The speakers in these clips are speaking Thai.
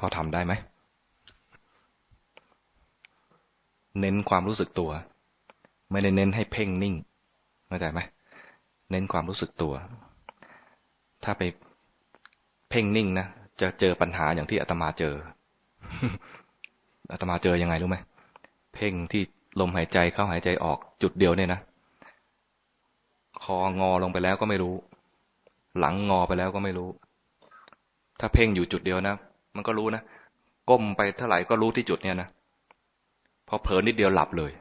พอทำได้ไหม เน้นความรู้สึกตัว ไม่ได้เน้นให้เพ่งนิ่งเข้าใจไหมเน้นความรู้สึกตัว ถ้าไปเพ่งนิ่งนะจะเจอปัญหาอย่างที่อาตมาเจออาตมาเจอยังไงรู้ไหมเพ่งที่ลมหายใจเข้าหายใจออกจุดเดียวเนี่ยนะคองอลงไปแล้วก็ไม่รู้ หลังงอไปแล้วก็ไม่รู้ ถ้าเพ่งอยู่จุดเดียวนะ มันก็รู้นะ ก้มไปเท่าไหร่ก็รู้ที่จุดเนี้ยนะ พอเผลอนิดเดียวหลับเลย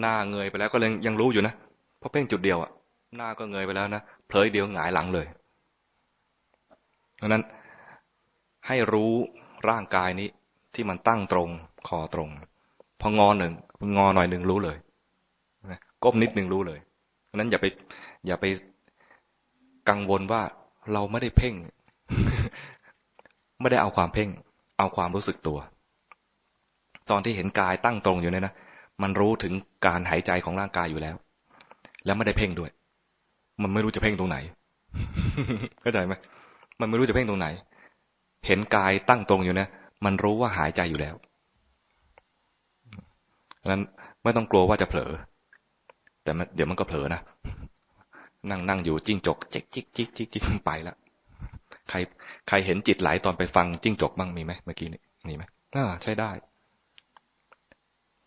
หน้าเงยไปแล้วก็ยังยังรู้อยู่นะ เพราะเพ่งจุดเดียวอะหน้าก็เงยไปแล้วนะ เผลอเดียวหงายหลังเลยเพราะนั้นให้รู้ร่างกายนี้ที่มันตั้งตรงคอตรง พองอหนึ่งงอหน่อยหนึ่งรู้เลยก้มนิดหนึ่งรู้เลยเพราะนั้นอย่าไปอย่าไปกังวลว่าเราไม่ได้เพ่ง ไม่ได้เอาความเพ่ง เอาความรู้สึกตัว ตอนที่เห็นกายตั้งตรงอยู่เนี่ยนะมันรู้ถึงการหายใจของร่างกายอยู่แล้ว แล้วไม่ได้เพ่งด้วย มันไม่รู้จะเพ่งตรงไหนเข้าใจไหมมันไม่รู้จะเพ่งตรงไหน เห็นกายตั้งตรงอยู่เนี่ยมันรู้ว่าหายใจอยู่แล้วนั้นไม่ต้องกลัวว่าจะเผลอ แต่เดี๋ยวมันก็เผลอนะนั่งนั่งอยู่จิ้งจกจิกจิกจิกจิกจิกไปแล้ว ใครใครเห็นจิตไหลตอนไปฟังจิ้งจกบ้างมีไหมเมื่อกี้นี้มีไหมอ่าใช่ได้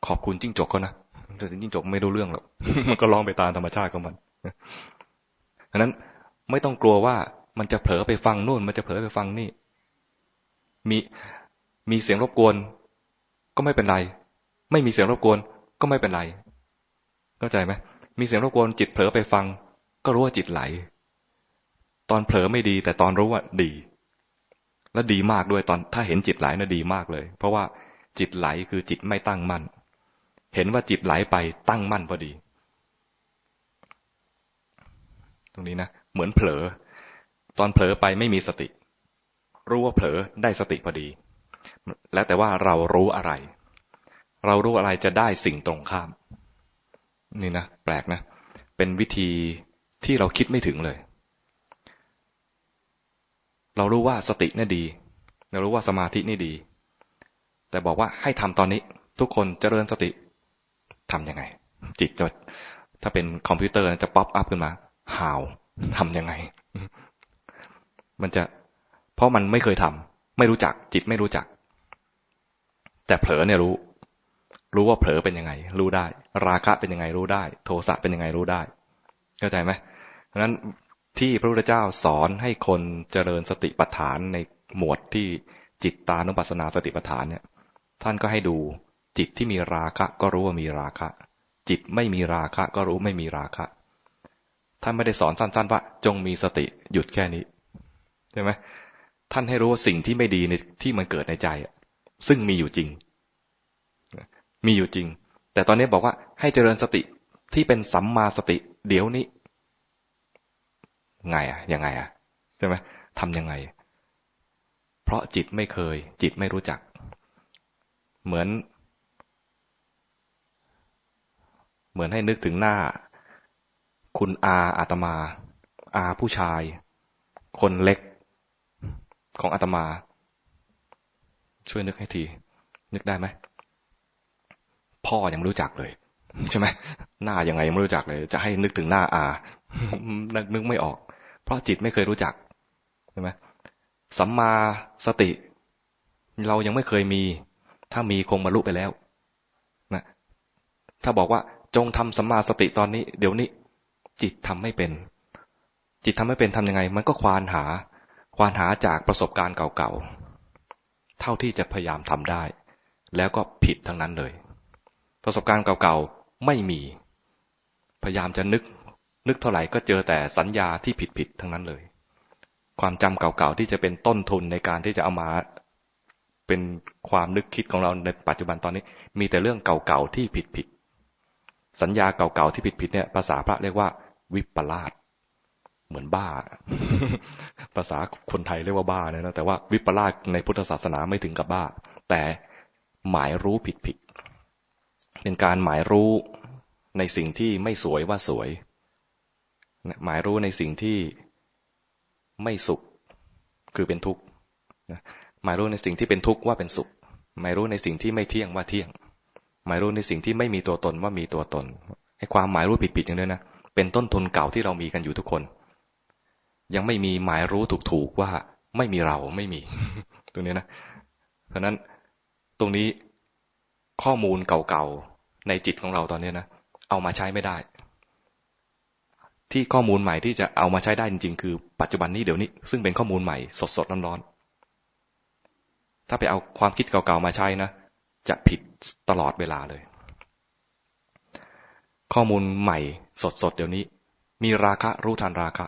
ขอบคุณจิ้งจกเขานะแต่จิ้งจกไม่รู้เรื่องหรอกมันก็ร้องไปตามธรรมชาติของมันดังนั้นไม่ต้องกลัวว่ามันจะเผลอไปฟังนู่น มันจะเผลอไปฟังนี่ มีมีเสียงรบกวน ก็ไม่เป็นไร ไม่มีเสียงรบกวน ก็ไม่เป็นไรเข้าใจไหมมีเสียงรบกวนจิตเผลอไปฟัง ก็รู้ว่าจิตไหล ตอนเผลอไม่ดี แต่ตอนรู้ว่าดี และดีมากด้วยตอนถ้าเห็นจิตไหลนะ่ะดีมากเลย เพราะว่าจิตไหลคือจิตไม่ตั้งมั่น เห็นว่าจิตไหลไปตั้งมั่นพอดี ตรงนี้นะ เหมือนเผลอ ตอนเผลอไปไม่มีสติ รู้ว่าเผลอได้สติพอดี แล้วแต่ว่าเรารู้อะไร เรารู้อะไรจะได้สิ่งตรงข้าม นี่นะแปลกนะ เป็นวิธีที่เราคิดไม่ถึงเลย เรารู้ว่าสตินี่ดี เรารู้ว่าสมาธินี่ดี แต่บอกว่าให้ทำตอนนี้ ทุกคนเจริญสติทำยังไง จิตจะถ้าเป็นคอมพิวเตอร์จะ pop up ขึ้นมาหาวทำยังไง มันจะ เพราะมันไม่เคยทำไม่รู้จัก จิตไม่รู้จัก แต่เผลอเนี่ยรู้ รู้ว่าเผลอเป็นยังไง รู้ได้ ราคะเป็นยังไงรู้ได้ โทสะเป็นยังไงรู้ได้ เข้าใจไหมเพราะนั้น ที่พระพุทธเจ้าสอนให้คนเจริญสติปัฏฐานในหมวดที่จิตตานุปัสสนาสติปัฏฐานเนี่ย ท่านก็ให้ดูจิตที่มีราคะก็รู้ว่ามีราคะ จิตไม่มีราคะก็รู้ไม่มีราคะท่านไม่ได้สอนสั้น ๆ ว่า จงมีสติหยุดแค่นี้ใช่ไหมท่านให้รู้ว่าสิ่งที่ไม่ดีในที่มันเกิดในใจซึ่งมีอยู่จริง มีอยู่จริง แต่ตอนนี้บอกว่าให้เจริญสติที่เป็นสัมมาสติ เดี๋ยวนี้ ไงอะยังไงอะใช่ไหมทำยังไง เพราะจิตไม่เคย จิตไม่รู้จัก เหมือน เหมือนให้นึกถึงหน้า คุณอาอาตมา อาผู้ชาย คนเล็ก ของอาตมา ช่วยนึกให้ที นึกได้ไหมพ่อยังไม่รู้จักเลยใช่ไหมหน้ายังไงยังไม่รู้จักเลย จะให้นึกถึงหน้าอานึกไม่ออก เพราะจิตไม่เคยรู้จักใช่ไหมสัมมาสติ เรายังไม่เคยมี ถ้ามีคงบรรลุไปแล้วนะถ้าบอกว่าจงทำสัมมาสติตอนนี้ เดี๋ยวนี้ จิตทำไม่เป็น จิตทำไม่เป็นทำยังไง มันก็ควานหา ควานหาจากประสบการณ์เก่าๆ เท่าที่จะพยายามทำได้ แล้วก็ผิดทั้งนั้นเลย ประสบการณ์เก่าๆไม่มี พยายามจะนึก นึกเท่าไหร่ก็เจอแต่สัญญาที่ผิดๆทั้งนั้นเลย ความจำเก่าๆที่จะเป็นต้นทุนในการที่จะเอามาเป็นความนึกคิดของเราในปัจจุบันตอนนี้ มีแต่เรื่องเก่าๆที่ผิดๆสัญญาเก่าๆที่ผิดๆเนี่ยภาษาพระเรียกว่า วิปลาสเหมือนบ้า ภาษาคนไทยเรียกว่าบ้าเนี่ยนะแต่ว่าวิปลาสในพุทธศาสนาไม่ถึงกับบ้า แต่หมายรู้ผิดผิดเป็นการหมายรู้ในสิ่งที่ไม่สวยว่าสวย หมายรู้ในสิ่งที่ไม่สุขคือเป็นทุกข์หมายรู้ในสิ่งที่เป็นทุกข์ว่าเป็นสุข หมายรู้ในสิ่งที่ไม่เที่ยงว่าเที่ยง หมายรู้ในสิ่งที่ไม่มีตัวตนว่ามีตัวตนไอ้ความหมายรู้ผิดๆอย่างนี้นะเป็นต้นทุนเก่าที่เรามีกันอยู่ทุกคน ยังไม่มีหมายรู้ถูกๆว่าไม่มีเราไม่มีตรงนี้นะ เพราะนั้นตรงนี้ข้อมูลเก่าๆในจิตของเราตอนนี้นะเอามาใช้ไม่ได้ ที่ข้อมูลใหม่ที่จะเอามาใช้ได้จริงๆ คือปัจจุบันนี้เดี๋ยวนี้ ซึ่งเป็นข้อมูลใหม่สดๆร้อนๆถ้าไปเอาความคิดเก่าๆมาใช้นะ จะผิดตลอดเวลาเลย ข้อมูลใหม่สดๆเดี๋ยวนี้ มีราคะรู้ทันราคะ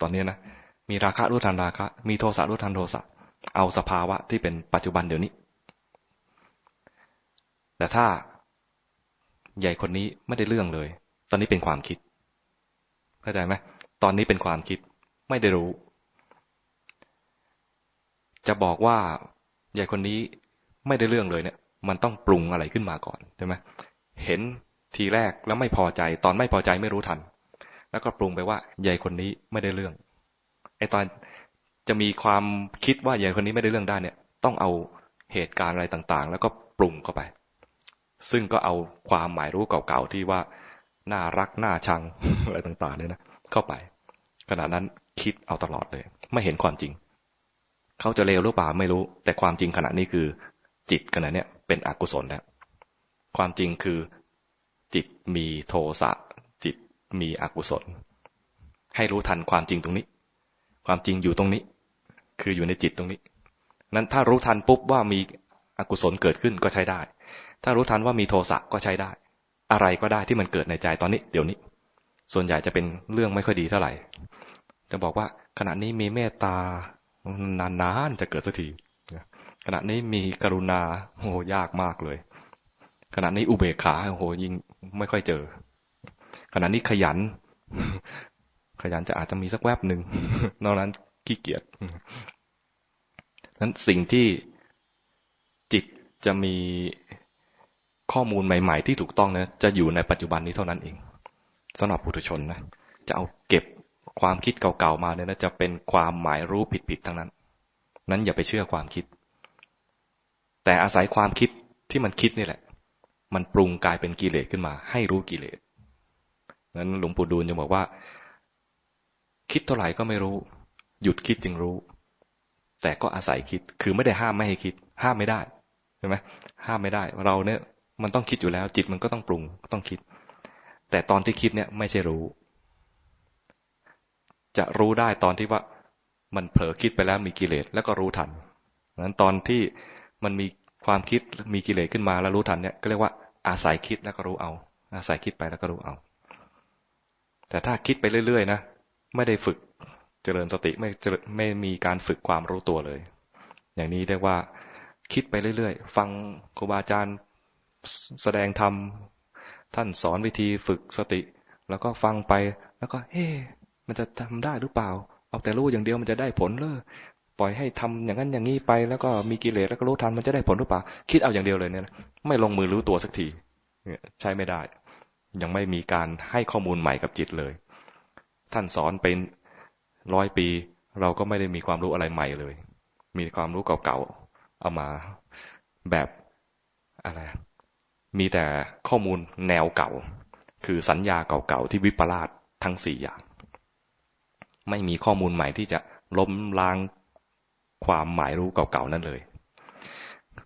ตอนนี้นะ มีราคะรู้ทันราคะ มีโทสะรู้ทันโทสะเอาสภาวะที่เป็นปัจจุบันเดี๋ยวนี้ แต่ถ้าใหญ่คนนี้ไม่ได้เรื่องเลย อนนี้เป็นความคิด เข้าใจไหมตอนนี้เป็นความคิด ไม่ได้รู้ จะบอกว่าใหญ่คนนี้ไม่ได้เรื่องเลยเนี่ย มันต้องปรุงอะไรขึ้นมาก่อนใช่ไหมเห็นทีแรกแล้วไม่พอใจ ตอนไม่พอใจไม่รู้ทัน แล้วก็ปรุงไปว่าใหญ่คนนี้ไม่ได้เรื่อง ไอตอนจะมีความคิดว่าใหญ่คนนี้ไม่ได้เรื่องได้เนี่ย ต้องเอาเหตุการณ์อะไรต่างๆ แล้วก็ปรุงเข้าไป ซึ่งก็เอาความหมายรู้เก่าๆที่ว่า น่ารักน่าชังอะไรต่างๆเนี่ยนะเข้าไปขณะนั้นคิดเอาตลอดเลย ไม่เห็นความจริง เขาจะเลวหรือเปล่าไม่รู้ แต่ความจริงขณะนี้คือ จิตขณะเนี้ยเป็นอกุศลแล้วความจริงคือจิตมีโทสะจิตมีอกุศล ให้รู้ทันความจริงตรงนี้ ความจริงอยู่ตรงนี้ คืออยู่ในจิตตรงนี้ นั้นถ้ารู้ทันปุ๊บว่ามีอกุศลเกิดขึ้นก็ใช้ได้ ถ้ารู้ทันว่ามีโทสะก็ใช้ได้ อะไรก็ได้ที่มันเกิดในใจตอนนี้ เดี๋ยวนี้ ส่วนใหญ่จะเป็นเรื่องไม่ค่อยดีเท่าไหร่ จะบอกว่าขณะนี้มีเมตตานานๆจะเกิดสักทีขณะนี้มีกรุณาโหยากมากเลย ขณะนี้อุเบกขาโหยิ่งไม่ค่อยเจอ ขณะนี้ขยัน ขยันจะอาจจะมีสักแวบหนึ่งนอกนั้นขี้เกียจนั้นสิ่งที่จิตจะมี ข้อมูลใหม่ ๆ ที่ถูกต้องนะจะอยู่ในปัจจุบันนี้เท่านั้นเองสำหรับปุถุชนนะจะเอาเก็บความคิดเก่าๆมาเนี่ยนะจะเป็นความหมายรู้ผิดๆทั้งนั้น นั้นอย่าไปเชื่อความคิด แต่อาศัยความคิดที่มันคิดนี่แหละ มันปรุงกลายเป็นกิเลสขึ้นมา ให้รู้กิเลสนั้นหลวงปู่ดูลจะบอกว่า คิดเท่าไหร่ก็ไม่รู้ หยุดคิดจึงรู้ แต่ก็อาศัยคิดคือไม่ได้ห้ามไม่ให้คิด ห้ามไม่ได้ใช่ไหมห้ามไม่ได้ เราเนี่ย มันต้องคิดอยู่แล้ว จิตมันก็ต้องปรุงต้องคิด แต่ตอนที่คิดเนี่ยไม่ใช่รู้ จะรู้ได้ตอนที่ว่ามันเผลอคิดไปแล้วมีกิเลสแล้วก็รู้ทันนั้นตอนที่มันมีความคิดมีกิเลสขึ้นมาแล้วรู้ทันเนี่ยก็เรียกว่าอาศัยคิดแล้วก็รู้เอา อาศัยคิดไปแล้วก็รู้เอา แต่ถ้าคิดไปเรื่อยๆนะไม่ได้ฝึกเจริญสติไม่ไม่มีการฝึกความรู้ตัวเลย อย่างนี้เรียกว่าคิดไปเรื่อยๆ ฟังครูบาอาจารย์ แสดงธรรมท่านสอนวิธีฝึกสติ แล้วก็ฟังไป แล้วก็เฮ้มันจะทำได้หรือเปล่า เอาแต่รู้อย่างเดียวมันจะได้ผลเลยปล่อยให้ทำอย่างนั้นอย่างนี้ไป แล้วก็มีกิเลสแล้วก็รู้ทันมันจะได้ผลหรือเปล่า คิดเอาอย่างเดียวเลยเนี่ย ไม่ลงมือรู้ตัวสักทีใช้ไม่ได้ ยังไม่มีการให้ข้อมูลใหม่กับจิตเลย ท่านสอนเป็นร้อยปี เราก็ไม่ได้มีความรู้อะไรใหม่เลย มีความรู้เก่าๆเอามาแบบอะไร มีแต่ข้อมูลแนวเก่า คือสัญญาเก่าๆที่วิปลาสทั้งสี่อย่าง ไม่มีข้อมูลใหม่ที่จะล้มล้างความหมายรู้เก่าๆนั่นเลย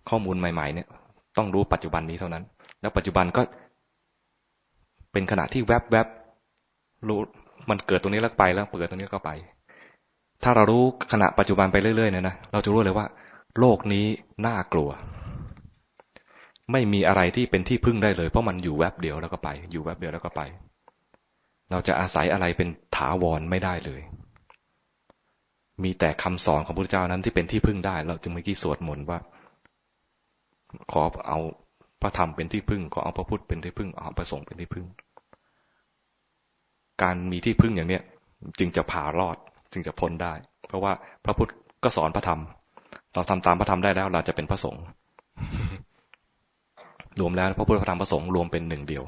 ข้อมูลใหม่ ๆ เนี่ย ต้องรู้ปัจจุบันนี้เท่านั้น แล้วปัจจุบันก็ เป็นขณะที่แวบๆบรู้มันเกิดตรงนี้แล้วไปแล้วเกิดตรงนี้ก็ไป ถ้าเรารู้ขณะปัจจุบันไปเรื่อยๆเนี่ยนะเราจะรู้เลยว่า โลกนี้น่ากลัว ไม่มีอะไรที่เป็นที่พึ่งได้เลย เพราะมันอยู่แวบเดียวแล้วก็ไป อยู่แวบเดียวแล้วก็ไป เราจะอาศัยอะไรเป็นถาวรไม่ได้เลย มีแต่คำสอนของพระเจ้านั้นที่เป็นที่พึ่งได้ เราจึงเมื่อกี้สวดมนต์ว่า ขอเอาพระธรรมเป็นที่พึ่ง ขอเอาพระพุทธเป็นที่พึ่ง เอาพระสงฆ์เป็นที่พึ่ง การมีที่พึ่งอย่างเนี้ยจึงจะผ่ารอดจึงจะพ้นได้ เพราะว่าพระพุทธก็สอนพระธรรม เราทำตามพระธรรมได้แล้วเราจะเป็นพระสงฆ์ รวมแล้วพระพุทธพระธรรมพระสงฆ์รวมเป็นหนึ่งเดียว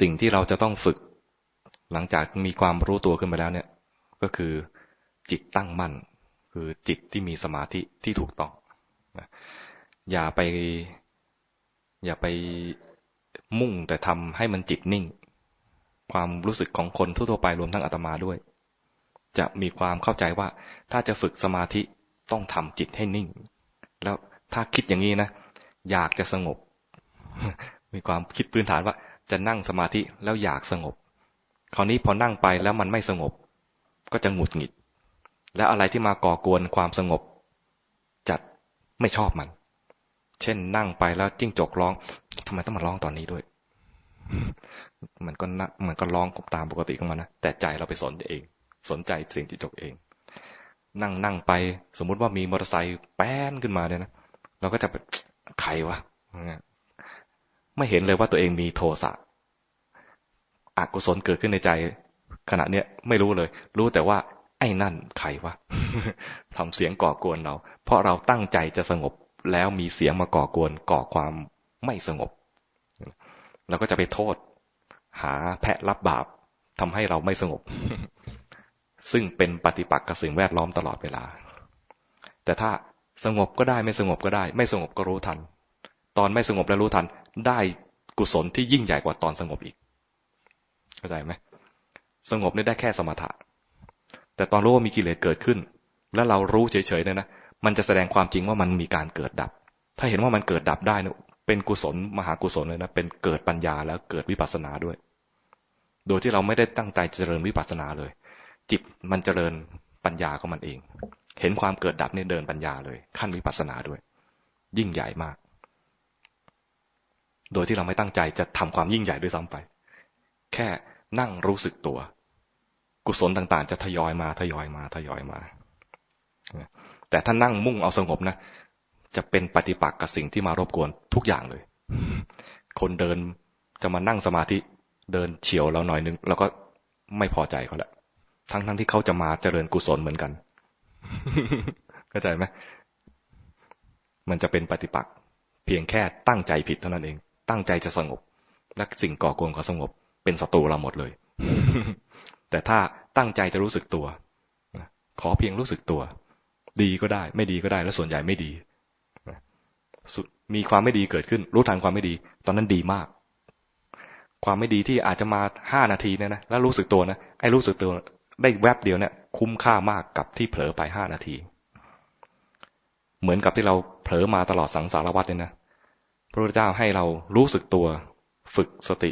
สิ่งที่เราจะต้องฝึก หลังจากมีความรู้ตัวขึ้นมาแล้วเนี่ย ก็คือจิตตั้งมั่น คือจิตที่มีสมาธิที่ถูกต้องอย่าไป อย่าไปมุ่งแต่ทำให้มันจิตนิ่ง ความรู้สึกของคนทั่วไปรวมทั้งอาตมาด้วย จะมีความเข้าใจว่าถ้าจะฝึกสมาธิต้องทำจิตให้นิ่ง แล้ว ถ้าคิดอย่างนี้นะ อยากจะสงบ มีความคิดพื้นฐานว่า จะนั่งสมาธิแล้วอยากสงบ คราวนี้พอนั่งไปแล้วมันไม่สงบ ก็จะหงุดหงิด และอะไรที่มาก่อกวนความสงบ จัดไม่ชอบมัน เช่นนั่งไปแล้วจิ้งจกร้องทำไมต้องมาร้องตอนนี้ด้วย มันก็นะมันก็ร้องตามปกติของมันนะ แต่ใจเราไปสนเอง สนใจสิ่งที่จกเอง นั่งนั่งไป สมมุติว่ามีมอเตอร์ไซค์แป้นขึ้นมาเนี่ยนะ เราก็จะไปใครวะไม่เห็นเลยว่าตัวเองมีโทสะอกุศลเกิดขึ้นในใจขณะเนี้ยไม่รู้เลย รู้แต่ว่า ไอ้นั่นใครวะทำเสียงก่อกวนเรา เพราะเราตั้งใจจะสงบแล้วมีเสียงมาก่อกวนก่อความไม่สงบเราก็จะไปโทษ หาแพะรับบาปทำให้เราไม่สงบ ซึ่งเป็นปฏิปักษ์กับสิ่งแวดล้อมตลอดเวลา แต่ถ้า สงบก็ได้ไม่สงบก็ได้ ไม่สงบก็รู้ทัน ตอนไม่สงบแล้วรู้ทัน ได้กุศลที่ยิ่งใหญ่กว่าตอนสงบอีก เข้าใจไหมสงบนี่ได้แค่สมถะ แต่ตอนรู้ว่ามีกิเลสเกิดขึ้น แล้วเรารู้เฉยๆเนี่ยนะมันจะแสดงความจริงว่ามันมีการเกิดดับ ถ้าเห็นว่ามันเกิดดับได้นะเป็นกุศลมหากุศลเลยนะเป็นเกิดปัญญาแล้วเกิดวิปัสสนาด้วย โดยที่เราไม่ได้ตั้งใจเจริญวิปัสสนาเลย จิตมันเจริญปัญญาของมันเอง เห็นความเกิดดับเนี่ยเดินปัญญาเลย ขั้นวิปัสสนาด้วย ยิ่งใหญ่มาก โดยที่เราไม่ตั้งใจจะทำความยิ่งใหญ่ด้วยซ้ำไป แค่นั่งรู้สึกตัว กุศลต่างๆ จะทยอยมาทยอยมาทยอยมา แต่ถ้านั่งมุ่งเอาสงบนะจะเป็นปฏิปักษ์กับสิ่งที่มารบกวนทุกอย่างเลย คนเดินจะมานั่งสมาธิเดินเฉียวเราหน่อยนึงแล้วก็ไม่พอใจเขาแหละทั้งทั้งที่เขาจะมาเจริญกุศลเหมือนกัน เข้าใจไหมมันจะเป็นปฏิปักษ์เพียงแค่ตั้งใจผิดเท่านั้นเอง ตั้งใจจะสงบ และสิ่งก่อกวนเขาสงบ เป็นศัตรูเราหมดเลย แต่ถ้าตั้งใจจะรู้สึกตัวขอเพียงรู้สึกตัว ดีก็ได้ ไม่ดีก็ได้ และส่วนใหญ่ไม่ดีมีความไม่ดีเกิดขึ้น รู้ทันความไม่ดี ตอนนั้นดีมาก ความไม่ดีที่อาจจะมาห้านาทีเนี่ยนะแล้วรู้สึกตัวนะไอ้รู้สึกตัว ได้แวบเดียวเนี่ยคุ้มค่ามากกับที่เผลอไปห้านาที เหมือนกับที่เราเผลอมาตลอดสังสารวัฏเนี่ยนะพระพุทธเจ้าให้เรารู้สึกตัวฝึกสติ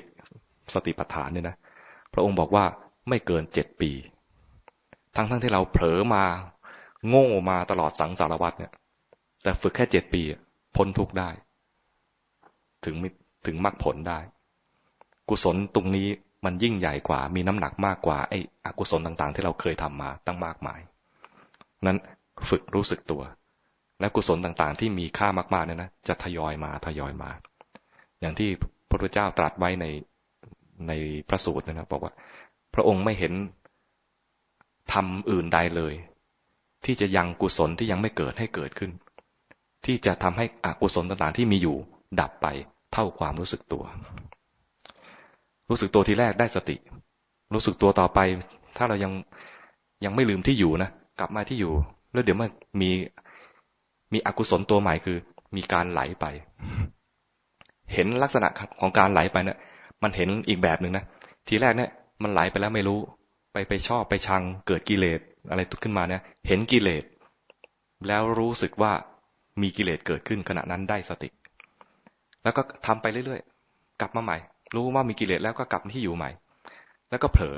สติปัฏฐานเนี่ยนะพระองค์บอกว่าไม่เกินเจ็ดปี ทั้งทั้งที่เราเผลอมาโง่มาตลอดสังสารวัฏเนี่ย แต่ฝึกแค่เจ็ดปีพ้นทุกได้ ถึงถึงมรรคผลได้ กุศลตรงนี้ มันยิ่งใหญ่กว่า มีน้ำหนักมากกว่าไอ้อกุศลต่างๆ ที่เราเคยทำมาตั้งมากมาย นั้นฝึกรู้สึกตัว และกุศลต่างๆ ที่มีค่ามากๆเนี่ยนะจะทยอยมาทยอยมา อย่างที่พระพุทธเจ้าตรัสไว้ในในพระสูตรนะครับบอกว่า พระองค์ไม่เห็นทำอื่นใดเลย ที่จะยังกุศลที่ยังไม่เกิดให้เกิดขึ้น ที่จะทำให้อกุศลต่างๆที่มีอยู่ดับไปเท่าความรู้สึกตัว รู้สึกตัวทีแรกได้สติ รู้สึกตัวต่อไป ถ้าเรายังยังไม่ลืมที่อยู่นะกลับมาที่อยู่ แล้วเดี๋ยวมันมีมีอกุศลตัวใหม่คือ มีการไหลไป เห็นลักษณะของการไหลไปเนะี่ยมันเห็นอีกแบบหนึ่งนะทีแรกเนี่ยมันไหลไปแล้วไม่รู้ ไปไปชอบไปชังเกิดกิเลสอะไรทุกขึ้นมาเนี่ยเห็นกิเลสแล้วรู้สึกว่ามีกิเลสเกิดขึ้นขณะนั้นได้สติ แล้วก็ทำไปเรื่อย กลับมาใหม่ รู้ว่ามีกิเลสแล้วก็กลับที่อยู่ใหม่ แล้วก็เผลอ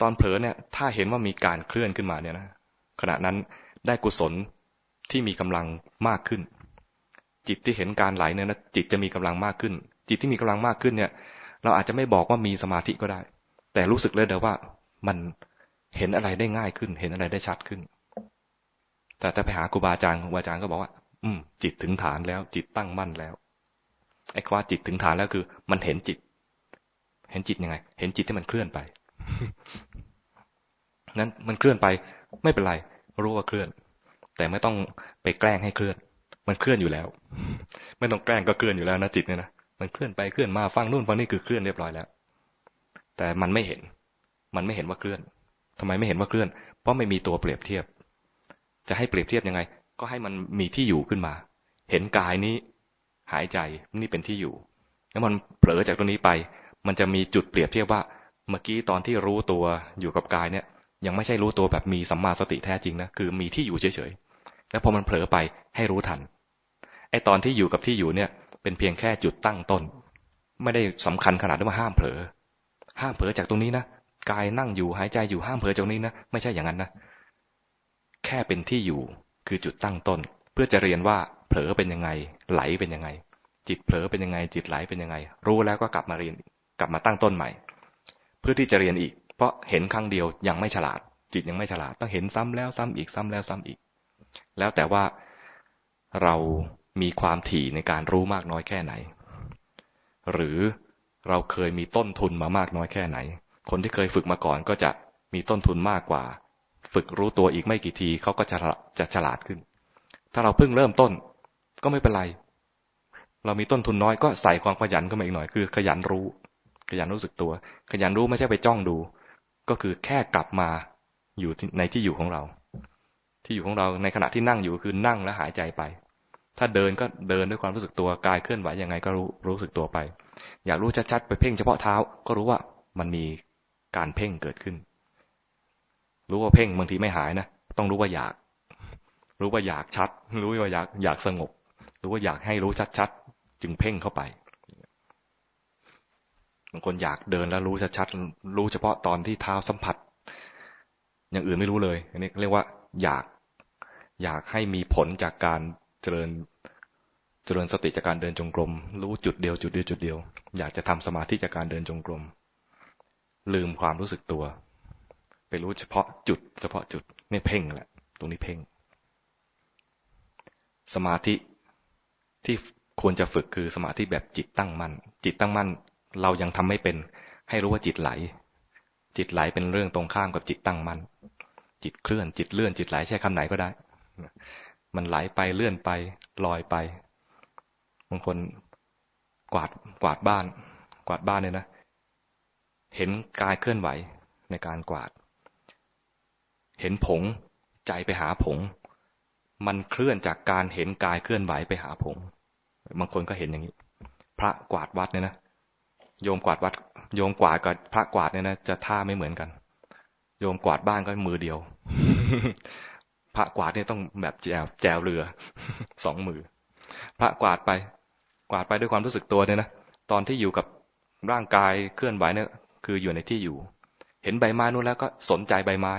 ตอนเผลอเนี่ย ถ้าเห็นว่ามีการเคลื่อนขึ้นมาเนี่ยนะขณะนั้นได้กุศลที่มีกำลังมากขึ้น จิตที่เห็นการไหลเนี่ยนะจิตจะมีกำลังมากขึ้น จิตที่มีกำลังมากขึ้นเนี่ย เราอาจจะไม่บอกว่ามีสมาธิก็ได้ แต่รู้สึกเลยเดียวว่ามันเห็นอะไรได้ง่ายขึ้น เห็นอะไรได้ชัดขึ้น แต่ถ้าไปหาครูบาอาจารย์ครูบาอาจารย์ก็บอกว่า อืม จิตถึงฐานแล้ว จิตตั้งมั่นแล้ว ไอ้คำว่าจิตถึงฐานแล้วคือ มันเห็นจิต เห็นจิตยังไง เห็นจิตที่มันเคลื่อนไป นั้นมันเคลื่อนไป ไม่เป็นไร รู้ว่าเคลื่อน แต่ไม่ต้องไปแกล้งให้เคลื่อน มันเคลื่อนอยู่แล้ว ไม่ต้องแกล้งก็เคลื่อนอยู่แล้วนะจิตเนี่ยนะมันเคลื่อนไปเคลื่อนมาฟังนู่นฟังนี่คือเคลื่อนเรียบร้อยแล้ว แต่มันไม่เห็น มันไม่เห็นว่าเคลื่อนทำไมไม่เห็นว่าเคลื่อน เพราะไม่มีตัวเปรียบเทียบ จะให้เปรียบเทียบยังไง ก็ให้มันมีที่อยู่ขึ้นมา เห็นกายนี้ หายใจนี่เป็นที่อยู่ แล้วมันเผลอจากตรงนี้ไป มันจะมีจุดเปรียบเทียบว่า เมื่อกี้ตอนที่รู้ตัวอยู่กับกายเนี่ย ยังไม่ใช่รู้ตัวแบบมีสัมมาสติแท้จริงนะคือมีที่อยู่เฉยๆแล้วพอมันเผลอไปให้รู้ทันไอตอนที่อยู่กับที่อยู่เนี่ย เป็นเพียงแค่จุดตั้งต้น ไม่ได้สำคัญขนาดที่ว่าห้ามเผลอ ห้ามเผลอจากตรงนี้นะกายนั่งอยู่หายใจอยู่ห้ามเผลอจากนี้นะไม่ใช่อย่างนั้นนะแค่เป็นที่อยู่คือจุดตั้งต้น เพื่อจะเรียนว่า เผลอเป็นยังไง ไหลเป็นยังไง จิตเผลอเป็นยังไง จิตไหลเป็นยังไง รู้แล้วก็กลับมาเรียนกลับมาตั้งต้นใหม่ เพื่อที่จะเรียนอีก เพราะเห็นครั้งเดียวยังไม่ฉลาด จิตยังไม่ฉลาด ต้องเห็นซ้ำแล้วซ้ำอีกซ้ำแล้วซ้ำอีก แล้วแต่ว่าเรามีความถี่ในการรู้มากน้อยแค่ไหน หรือเราเคยมีต้นทุนมามากน้อยแค่ไหน คนที่เคยฝึกมาก่อนก็จะมีต้นทุนมากกว่า ฝึกรู้ตัวอีกไม่กี่ทีเขาก็จะจะฉลาดขึ้น ถ้าเราเพิ่งเริ่มต้น ก็ไม่เป็นไร เรามีต้นทุนน้อยก็ใส่ความขยันเข้ามาอีกหน่อย คือ ขยันรู้ ขยันรู้สึกตัว ขยันรู้ไม่ใช่ไปจ้องดู ก็คือแค่กลับมาอยู่ในที่อยู่ของเรา ที่อยู่ของเราในขณะที่นั่งอยู่คือนั่งและหายใจไป ถ้าเดินก็เดินด้วยความรู้สึกตัวกายเคลื่อนไหวยังไงก็รู้รู้สึกตัวไป อยากรู้ชัดๆไปเพ่งเฉพาะเท้า ก็รู้ว่ามันมีการเพ่งเกิดขึ้น รู้ว่าเพ่งบางทีไม่หายนะต้องรู้ว่าอยาก รู้ว่าอยากชัด รู้ว่าอยากอยากสงบ หรู้ว่าอยากให้รู้ชัดๆ จึงเพ่งเข้าไปบางคนอยากเดินแล้วรู้ชัดๆรู้เฉพาะตอนที่เท้าสัมผัส อย่างอื่นไม่รู้เลย อันนี้เรียกว่า อยากอยากให้มีผลจากการเจริญเจริญสติจากการเดินจงกรม รู้จุดเดียวจุดเดียวจุดเดียว อยากจะทำสมาธิจากการเดินจงกรม ลืมความรู้สึกตัว ไปรู้เฉพาะจุด เฉพาะจุดนี่เพ่งแหละ ตรงนี้เพ่ง สมาธิ ที่ควรจะฝึกคือสมาธิแบบจิตตั้งมั่น จิตตั้งมั่น เรายังทำไม่เป็น ให้รู้ว่าจิตไหล จิตไหลเป็นเรื่องตรงข้ามกับจิตตั้งมั่น จิตเคลื่อน จิตเลื่อน จิตไหลใช้คำไหนก็ได้ มันไหลไปเลื่อนไปลอยไป บางคนกวาดกวาดบ้าน กวาดบ้านเนี่ยนะ เห็นกายเคลื่อนไหวในการกวาด เห็นผงใจไปหาผง มันเคลื่อนจากการเห็นกายเคลื่อนไหวไปหาผง บางคนก็เห็นอย่างนี้ พระกวาดวัดเนี่ยนะโยมกวาดวัด โยมกวาดกับพระกวาดเนี่ยนะจะท่าไม่เหมือนกัน โยมกวาดบ้านก็มือเดียว พระกวาดเนี่ยต้องแบบแจวแจวเรือสองมือ พระกวาดไป กวาดไปด้วยความรู้สึกตัวเนี่ยนะตอนที่อยู่กับร่างกายเคลื่อนไหวเนี่ยคืออยู่ในที่อยู่ เห็นใบไม้นู้นแล้วก็สนใจใบไม้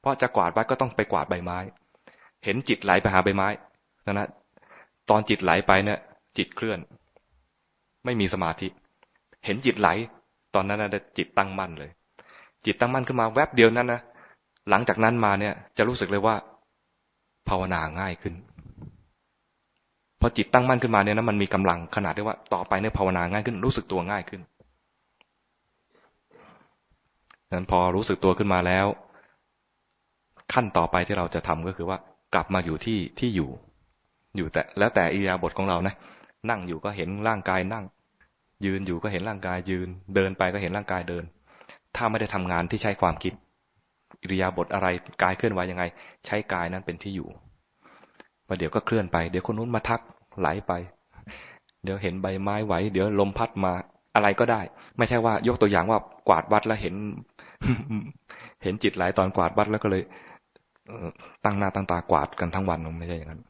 เพราะจะกวาดวัดก็ต้องไปกวาดใบไม้ เห็นจิตไหลไปหาใบไม้นะนะตอนจิตไหลไปเนี่ย จิตเคลื่อน ไม่มีสมาธิ เห็นจิตไหล ตอนนั้นนะจิตตั้งมั่นเลย จิตตั้งมั่นขึ้นมาแวบเดียวนั้นนะหลังจากนั้นมาเนี่ย จะรู้สึกเลยว่า ภาวนาง่ายขึ้นพอจิตตั้งมั่นขึ้นมาเนี่ยนะมันมีกำลังขนาดที่ว่า ต่อไปเนี่ยภาวนาง่ายขึ้น รู้สึกตัวง่ายขึ้นนั้นพอรู้สึกตัวขึ้นมาแล้ว ขั้นต่อไปที่เราจะทำก็คือว่า กลับมาอยู่ที่ที่อยู่ อยู่แต่แล้วแต่อิยาบทของเรานะ นั่งอยู่ก็เห็นร่างกายนั่ง ยืนอยู่ก็เห็นร่างกายยืน เดินไปก็เห็นร่างกายเดิน ถ้าไม่ได้ทำงานที่ใช้ความคิดอิริยาบถอะไรกายเคลื่อนไหวยังไง ใช้กายนั้นเป็นที่อยู่มาเดี๋ยวก็เคลื่อนไปเดี๋ยวคนนู้นมาทักไหลไป เดี๋ยวเห็นใบไม้ไหว เดี๋ยวลมพัดมาอะไรก็ได้ ไม่ใช่ว่ายกตัวอย่างว่ากวาดวัดแล้วเห็น เห็นจิตไหลตอนกวาดวัดแล้วก็เลยตั้งหน้าตั้งตากวาดกันทั้งวันไม่ใช่อย่างนั้น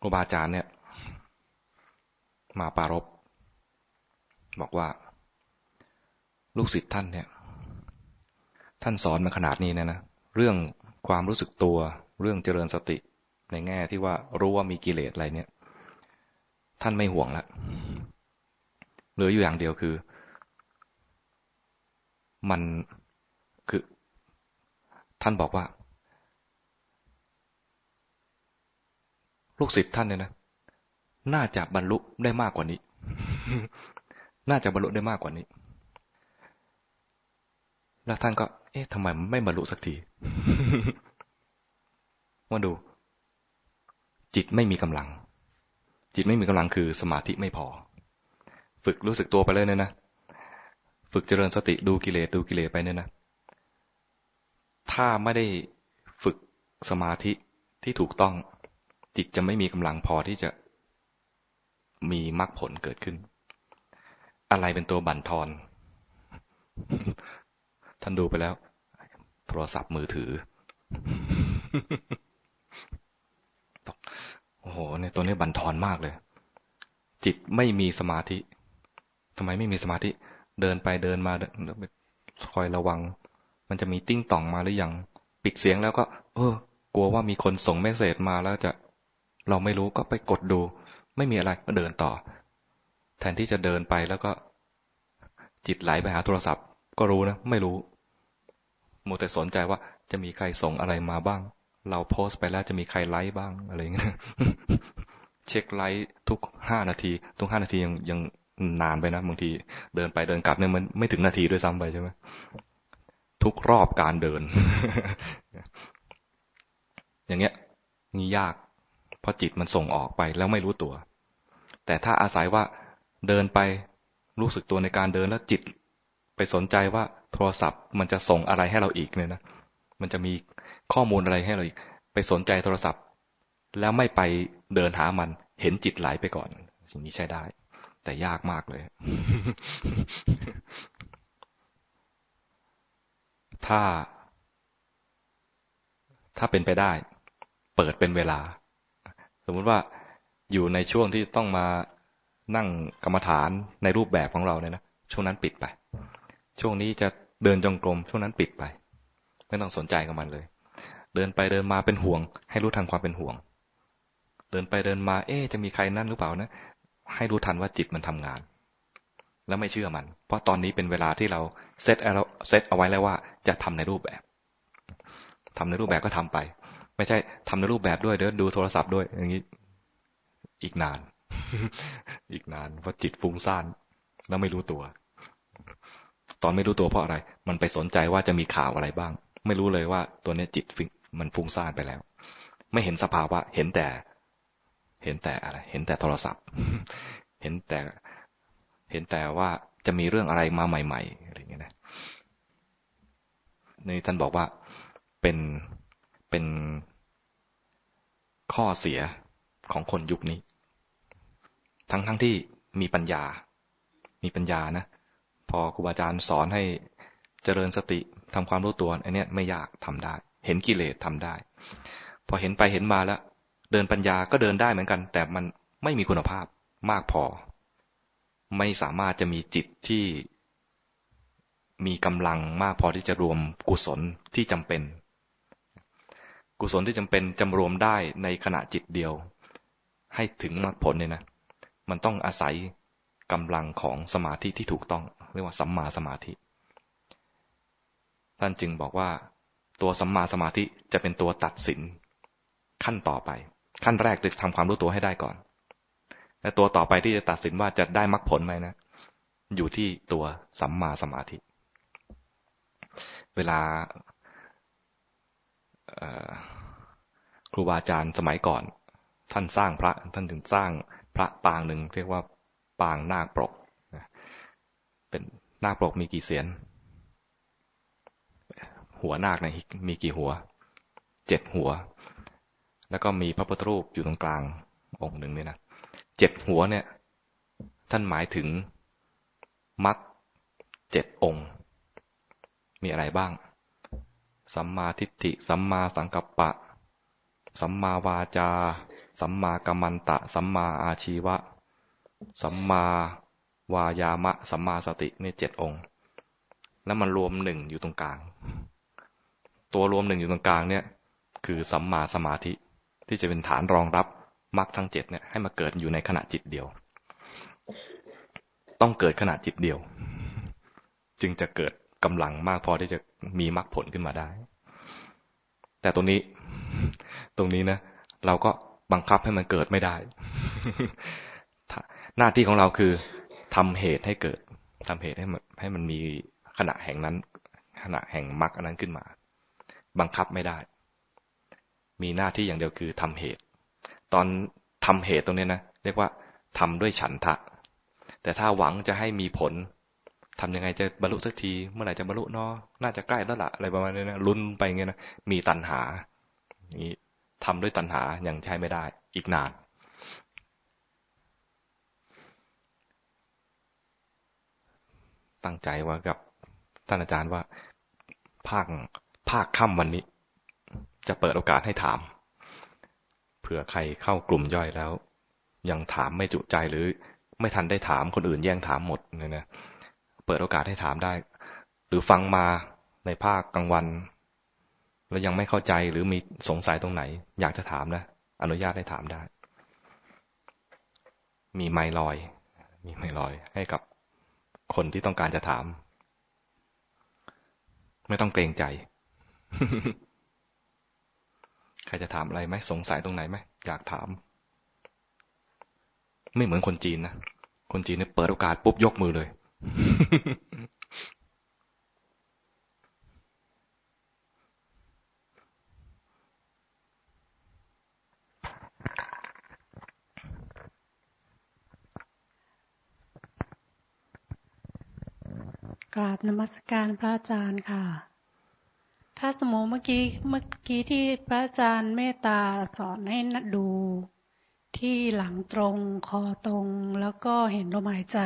ครูบาอาจารย์เนี่ย มาปารบบอกว่า ลูกศิษย์ท่านเนี่ย ท่านสอนมาขนาดนี้นะนะเรื่องความรู้สึกตัว เรื่องเจริญสติ ในแง่ที่ว่ารู้ว่ามีกิเลสอะไรเนี่ย ท่านไม่ห่วงแล้วเหลืออยู่อย่างเดียวคือ มันคือ ท่านบอกว่า ลูกศิษย์ท่านเนี่ยนะน่าจะบรรลุได้มากกว่านี้ น่าจะบรรลุได้มากกว่านี้ แล้วท่านก็ เอ๊ะทำไมไม่บรรลุสักที มาดู จิตไม่มีกำลัง จิตไม่มีกำลังคือสมาธิไม่พอ ฝึกรู้สึกตัวไปเลยเนี่ยนะ ฝึกเจริญสติดูกิเลสดูกิเลสไปเนี่ยนะ ถ้าไม่ได้ฝึกสมาธิที่ถูกต้อง จิตจะไม่มีกำลังพอที่จะมีมรรคผลเกิดขึ้น อะไรเป็นตัวบั่นทอน ท่านดูไปแล้ว โทรศัพท์มือถือ โอ้โหเนี่ยตัวนี้บั่นทอนมากเลย จิตไม่มีสมาธิทำไมไม่มีสมาธิ เดินไปเดินมาคอยระวัง มันจะมีติ้งต่องมาหรือยัง ปิดเสียงแล้วก็ เออ กลัวว่ามีคนส่งเมสเซจมาแล้วจะ เราไม่รู้ก็ไปกดดู ไม่มีอะไรก็เดินต่อ แทนที่จะเดินไปแล้วก็ จิตไหลไปหาโทรศัพท์ ก็รู้นะ ไม่รู้มัวแต่สนใจว่าจะมีใครส่งอะไรมาบ้าง เราโพสต์ไปแล้วจะมีใครไลค์บ้างอะไรเงี้ยเช็คไลค์ทุกห้านาที ทุกห้านาทียังยังนานไปนะบางทีเดินไปเดินกลับเนี่ยมันไม่ถึงนาทีด้วยซ้ำไปใช่ไหมทุกรอบการเดิน อย่างเงี้ยนี่ยาก ราะจิตมันส่งออกไปแล้วไม่รู้ตัว แต่ถ้าอาศัยว่าเดินไปรู้สึกตัวในการเดินแล้วจิต ไปสนใจว่าโทรศัพท์มันจะส่งอะไรให้เราอีกเนี่ยนะ มันจะมีข้อมูลอะไรให้เราอีก ไปสนใจโทรศัพท์ แล้วไม่ไปเดินหามันเห็นจิตไหลไปก่อนสิ่งนี้ใช้ได้ แต่ยากมากเลย ถ้า ถ้าเป็นไปได้ เปิดเป็นเวลา สมมุติว่าอยู่ในช่วงที่ต้องมานั่งกรรมฐานในรูปแบบของเราเนี่ยนะช่วงนั้นปิดไป ช่วงนี้จะเดินจงกรมช่วงนั้นปิดไป ไม่ต้องสนใจกับมันเลย เดินไปเดินมาเป็นห่วง ให้รู้ทันความเป็นห่วง เดินไปเดินมา เอ๊จะมีใครนั่นหรือเปล่านะ ให้รู้ทันว่าจิตมันทำงาน แล้วไม่เชื่อมัน เพราะตอนนี้เป็นเวลาที่เราเซตเอาเซตเอาไว้แล้วว่าจะทำในรูปแบบทำในรูปแบบก็ทำไป ไม่ใช่ทำในรูปแบบด้วยเดินดูโทรศัพท์ด้วย อย่างนี้ อีกนาน อีกนานเพราะจิตฟุ้งซ่านแล้วไม่รู้ตัว ตอนไม่รู้ตัวเพราะอะไร มันไปสนใจว่าจะมีข่าวอะไรบ้าง ไม่รู้เลยว่าตัวนี้จิตมันฟุ้งซ่านไปแล้ว ไม่เห็นสภาวะ เห็นแต่ เห็นแต่อะไร เห็นแต่โทรศัพท์ เห็นแต่ เห็นแต่ว่าจะมีเรื่องอะไรมาใหม่ ๆ อะไรอย่างเงี้ยนะนี่ท่านบอกว่าเป็น เป็นข้อเสียของคนยุคนี้ ทั้งทั้งที่มีปัญญา มีปัญญานะ พอครูบาอาจารย์สอนให้เจริญสติทำความรู้ตัวอันนี้ไม่ยากทำได้ เห็นกิเลสทำได้ พอเห็นไปเห็นมาแล้ว เดินปัญญาก็เดินได้เหมือนกัน แต่มันไม่มีคุณภาพมากพอ ไม่สามารถจะมีจิตที่มีกำลังมากพอที่จะรวมกุศลที่จำเป็น กุศลที่จำเป็นจำรวมได้ในขณะจิตเดียว ให้ถึงมรรคผลเนี่ยนะ มันต้องอาศัยกำลังของสมาธิที่ถูกต้อง เรียกว่าสัมมาสมาธิ ท่านจึงบอกว่า ตัวสัมมาสมาธิจะเป็นตัวตัดสิน ขั้นต่อไป ขั้นแรกคือทำความรู้ตัวให้ได้ก่อนและตัวต่อไปที่จะตัดสินว่าจะได้มรรคผลไหมนะ อยู่ที่ตัวสัมมาสมาธิ เวลา ครูบาอาจารย์สมัยก่อน ท่านสร้างพระท่านถึงสร้างพระปางหนึ่งเรียกว่าปางนาคปรกเป็นนาคปรกมีกี่เสียน หัวนาคในมีกี่หัว เจ็ดหัว แล้วก็มีพระพุทธรูปอยู่ตรงกลางองค์หนึ่งเนี่ยนะเจ็ดหัวเนี่ย ท่านหมายถึงมรรคเจ็ดองค์ มีอะไรบ้าง สัมมาทิฏฐิ สัมมาสังกัปปะ สัมมาวาจา สัมมากัมมันตะ สัมมาอาชีวะ สัมมาวายามะ สัมมาสตินี่เจ็ดองค์ แล้วมันรวมหนึ่งอยู่ตรงกลาง ตัวรวมหนึ่งอยู่ตรงกลางเนี่ย คือสัมมาสมาธิที่จะเป็นฐานรองรับมรรคทั้งเจ็ดเนี่ยให้มาเกิดอยู่ในขณะจิตเดียว ต้องเกิดขณะจิตเดียว จึงจะเกิด กำลังมากพอที่จะมีมรรคผลขึ้นมาได้ แต่ตรงนี้ ตรงนี้นะเราก็บังคับให้มันเกิดไม่ได้ หน้าที่ของเราคือทำเหตุให้เกิดทำเหตุให้มันให้มันมีขณะแห่งนั้น ขณะแห่งมรรคอันนั้นขึ้นมา บังคับไม่ได้ มีหน้าที่อย่างเดียวคือทำเหตุ ตอนทำเหตุตรงนี้นะเรียกว่าทำด้วยฉันทะ แต่ถ้าหวังจะให้มีผล ทำยังไงจะบรรลุสักที เมื่อไหร่จะบรรลุเนาะน่าจะใกล้แล้วละอะไรประมาณนี้นะลุ้นไปเงี้ยนะมีตัณหานี้ทำด้วยตัณหายังใช้ไม่ได้ อีกนานตั้งใจว่ากับท่านอาจารย์ว่า ภาคภาคค่ำวันนี้ จะเปิดโอกาสให้ถาม เผื่อใครเข้ากลุ่มย่อยแล้ว ยังถามไม่จุใจหรือ ไม่ทันได้ถามคนอื่นแย่งถามหมดเนี่ยนะ เปิดโอกาสให้ถามได้ หรือฟังมาในภาคกลางวัน แล้วยังไม่เข้าใจหรือมีสงสัยตรงไหน อยากจะถามนะ อนุญาตให้ถามได้ มีไมลอย มีไมลอย ให้กับคนที่ต้องการจะถาม ไม่ต้องเกรงใจ ใครจะถามอะไรไหมสงสัยตรงไหนไหมอยากถาม ไม่เหมือนคนจีนนะคนจีนเนี่ยเปิดโอกาสปุ๊บยกมือเลย กราบนมัสการพระอาจารย์ค่ะ ถ้าสมมติเมื่อกี้เมื่อกี้ที่พระอาจารย์เมตตาสอนให้ดู ที่หลังตรงคอตรงแล้วก็เห็นลมหายใจ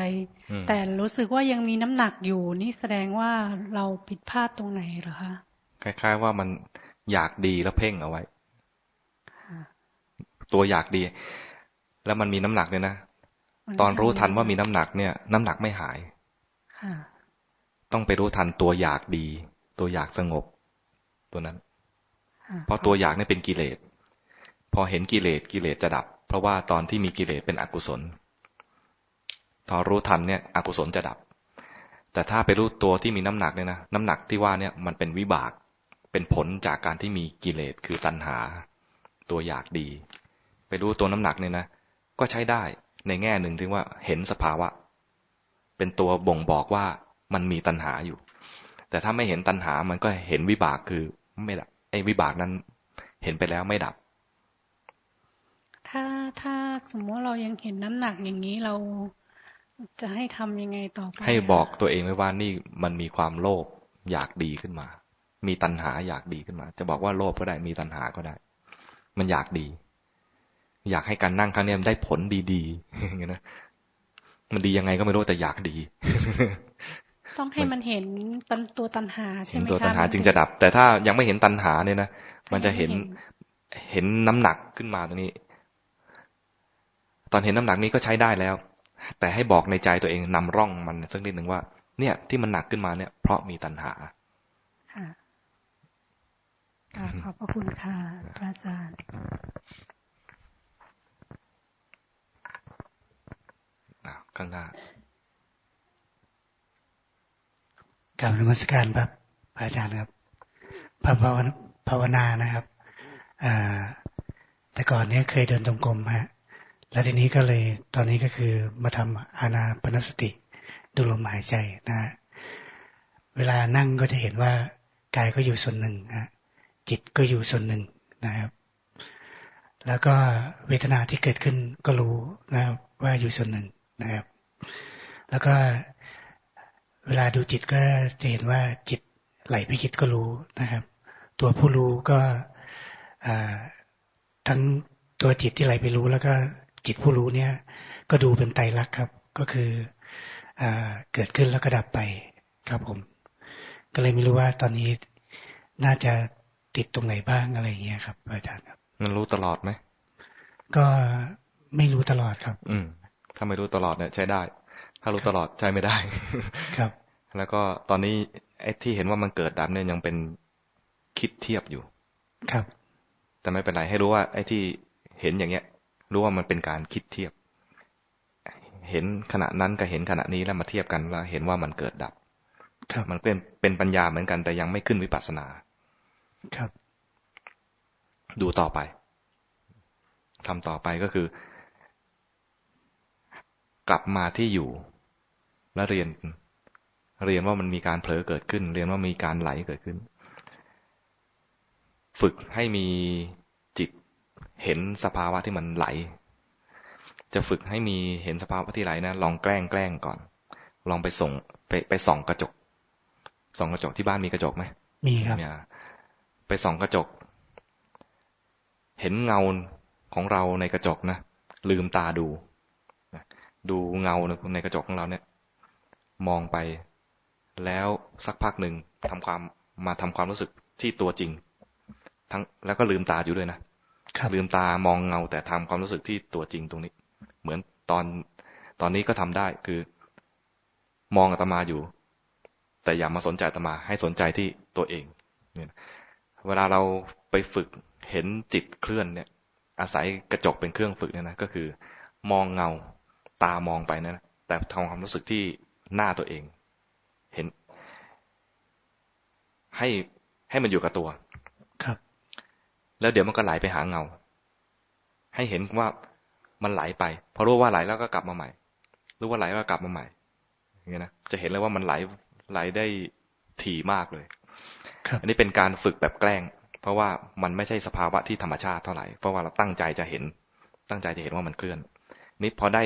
แต่รู้สึกว่ายังมีน้ำหนักอยู่นี่แสดงว่าเราผิดพลาดตรงไหนเหรอคะคล้าย ๆ ว่ามันอยากดีแล้วเพ่งเอาไว้ ตัวอยากดี แล้วมันมีน้ำหนักเนี่ยนะตอนรู้ทันว่ามีน้ำหนักเนี่ย น้ำหนักไม่หายต้องไปรู้ทันตัวอยากดี ตัวอยากสงบ ตัวนั้นเพราะตัวอยากนี่เป็นกิเลสพอเห็นกิเลสกิเลสจะดับ เพราะว่าตอนที่มีกิเลสเป็นอกุศลพอรู้ทันเนี่ยอกุศลจะดับ แต่ถ้าไปรู้ตัวที่มีน้ำหนักเนี่ยนะน้ำหนักที่ว่าเนี่ยมันเป็นวิบากเป็นผลจากการที่มีกิเลสคือตัณหา ตัวอยากดี ไปรู้ตัวน้ำหนักเนี่ยนะก็ใช้ได้ในแง่หนึ่งที่ว่าเห็นสภาวะ เป็นตัวบ่งบอกว่ามันมีตัณหาอยู่ แต่ถ้าไม่เห็นตัณหามันก็เห็นวิบากคือไม่ดับไอ้วิบากนั้นเห็นไปแล้วไม่ดับ ถ้าถ้าสมมติเรายังเห็นน้ำหนักอย่างนี้เราจะให้ทำยังไงต่อไป ให้บอกตัวเองไว้ว่านี่มันมีความโลภอยากดีขึ้นมา มีตัณหาอยากดีขึ้นมา จะบอกว่าโลภก็ได้มีตัณหาก็ได้ มันอยากดี อยากให้การนั่งครั้งนี้มันได้ผลดีๆอย่างเงี้ยนะมันดียังไงก็ไม่รู้แต่อยากดี ต้องให้มันเห็นตันตัวตันหาใช่ไหมคะตัวตันหาจึงจะดับ แต่ถ้ายังไม่เห็นตันหาเนี่ยนะมันจะเห็นเห็นน้ำหนักขึ้นมาตรงนี้ ตอนเห็นน้ำหนักนี้ก็ใช้ได้แล้ว แต่ให้บอกในใจตัวเองนำร่องมันสักนิดหนึ่งว่า เนี่ยที่มันหนักขึ้นมาเนี่ย เพราะมีตันหาค่ะขอบพระคุณค่ะอาจารย์ข้างหน้ากับนมัสการครับอาจารย์ครับพระภาวนานะครับแต่ก่อนเนี้ยเคยเดินตรงกรมฮะ แล้วทีนี้ก็เลยตอนนี้ก็คือมาทำอานาปนสติ ดูลมหายใจนะ เวลานั่งก็จะเห็นว่ากายก็อยู่ส่วนหนึ่งฮะจิตก็อยู่ส่วนหนึ่งนะครับ แล้วก็เวทนาที่เกิดขึ้นก็รู้นะว่าอยู่ส่วนหนึ่งนะครับ แล้วก็เวลาดูจิตก็จะเห็นว่าจิตไหลไปคิดก็รู้นะครับ ตัวผู้รู้ก็ทั้งตัวจิตที่ไหลไปรู้แล้วก็ จิตผู้รู้เนี่ย ก็ดูเป็นไตรลักษณ์ครับ ก็คืออเกิดขึ้นแล้วก็ดับไปครับผม ก็เลยไม่รู้ว่าตอนนี้น่าจะติดตรงไหนบ้างอะไรเงี้ยครับ อาจารย์ครับ มันรู้ตลอดไหมก็ไม่รู้ตลอดครับ อืม ถ้าไม่รู้ตลอดเนี่ยใช้ได้ ถ้ารู้ตลอดใช้ไม่ได้ ครับ แล้วก็ตอนนี้ไอ้ที่เห็นว่ามันเกิดดับเนี่ยยังเป็นคิดเทียบอยู่ ครับ แต่ไม่เป็นไรให้รู้ว่า ไอ้ที่เห็นอย่างเงี้ย รู้ว่ามันเป็นการคิดเทียบ เห็นขณะนั้นกับเห็นขณะนี้แล้วมาเทียบกันแล้วเห็นว่ามันเกิดดับครับมันเป็นเป็นปัญญาเหมือนกันแต่ยังไม่ขึ้นวิปัสสนา ครับ ดูต่อไปทำต่อไปก็คือ กลับมาที่อยู่ แล้วเรียน เรียนว่ามันมีการเผลอเกิดขึ้น เรียนว่ามีการไหลเกิดขึ้น ฝึกให้มีจิต เห็นสภาวะที่มันไหล จะฝึกให้มีเห็นสภาวะที่ไหลนะลองแกล้งแกล้งก่อน ลองไปส่งไปไปส่องกระจกส่องกระจกที่บ้านมีกระจกไหมมีครับเนี่ยไปส่องกระจก เห็นเงาของเราในกระจกนะลืมตาดูนะดูเงาในกระจกของเราเนี่ย มองไป แล้วสักพักหนึ่งทำความมาทำความรู้สึกที่ตัวจริง ทั้งแล้วก็ลืมตาอยู่ด้วยนะครับ ลืมตามองเงาแต่ทำความรู้สึกที่ตัวจริงตรงนี้ เหมือนตอนตอนนี้ก็ทำได้คือ มองอาตมาอยู่ แต่อย่ามาสนใจอาตมา ให้สนใจที่ตัวเองเนี่ยเวลาเราไปฝึกเห็นจิตเคลื่อนเนี่ย อาศัยกระจกเป็นเครื่องฝึกเนี่ยนะก็คือ มองเงาตามองไปนะแต่ทำความรู้สึกที่หน้าตัวเอง เห็น ให้ให้มันอยู่กับตัว แล้วเดี๋ยวมันก็ไหลไปหาเงา ให้เห็นว่ามันไหลไป พอรู้ว่าไหลแล้วก็กลับมาใหม่ รู้ว่าไหลแล้วก็กลับมาใหม่อย่างเงี้ยนะจะเห็นเลยว่ามันไหลไหลได้ถี่มากเลยครับอันนี้เป็นการฝึกแบบแกล้ง เพราะว่ามันไม่ใช่สภาวะที่ธรรมชาติเท่าไหร่ เพราะว่าเราตั้งใจจะเห็น ตั้งใจจะเห็นว่ามันเคลื่อน นี่พอได้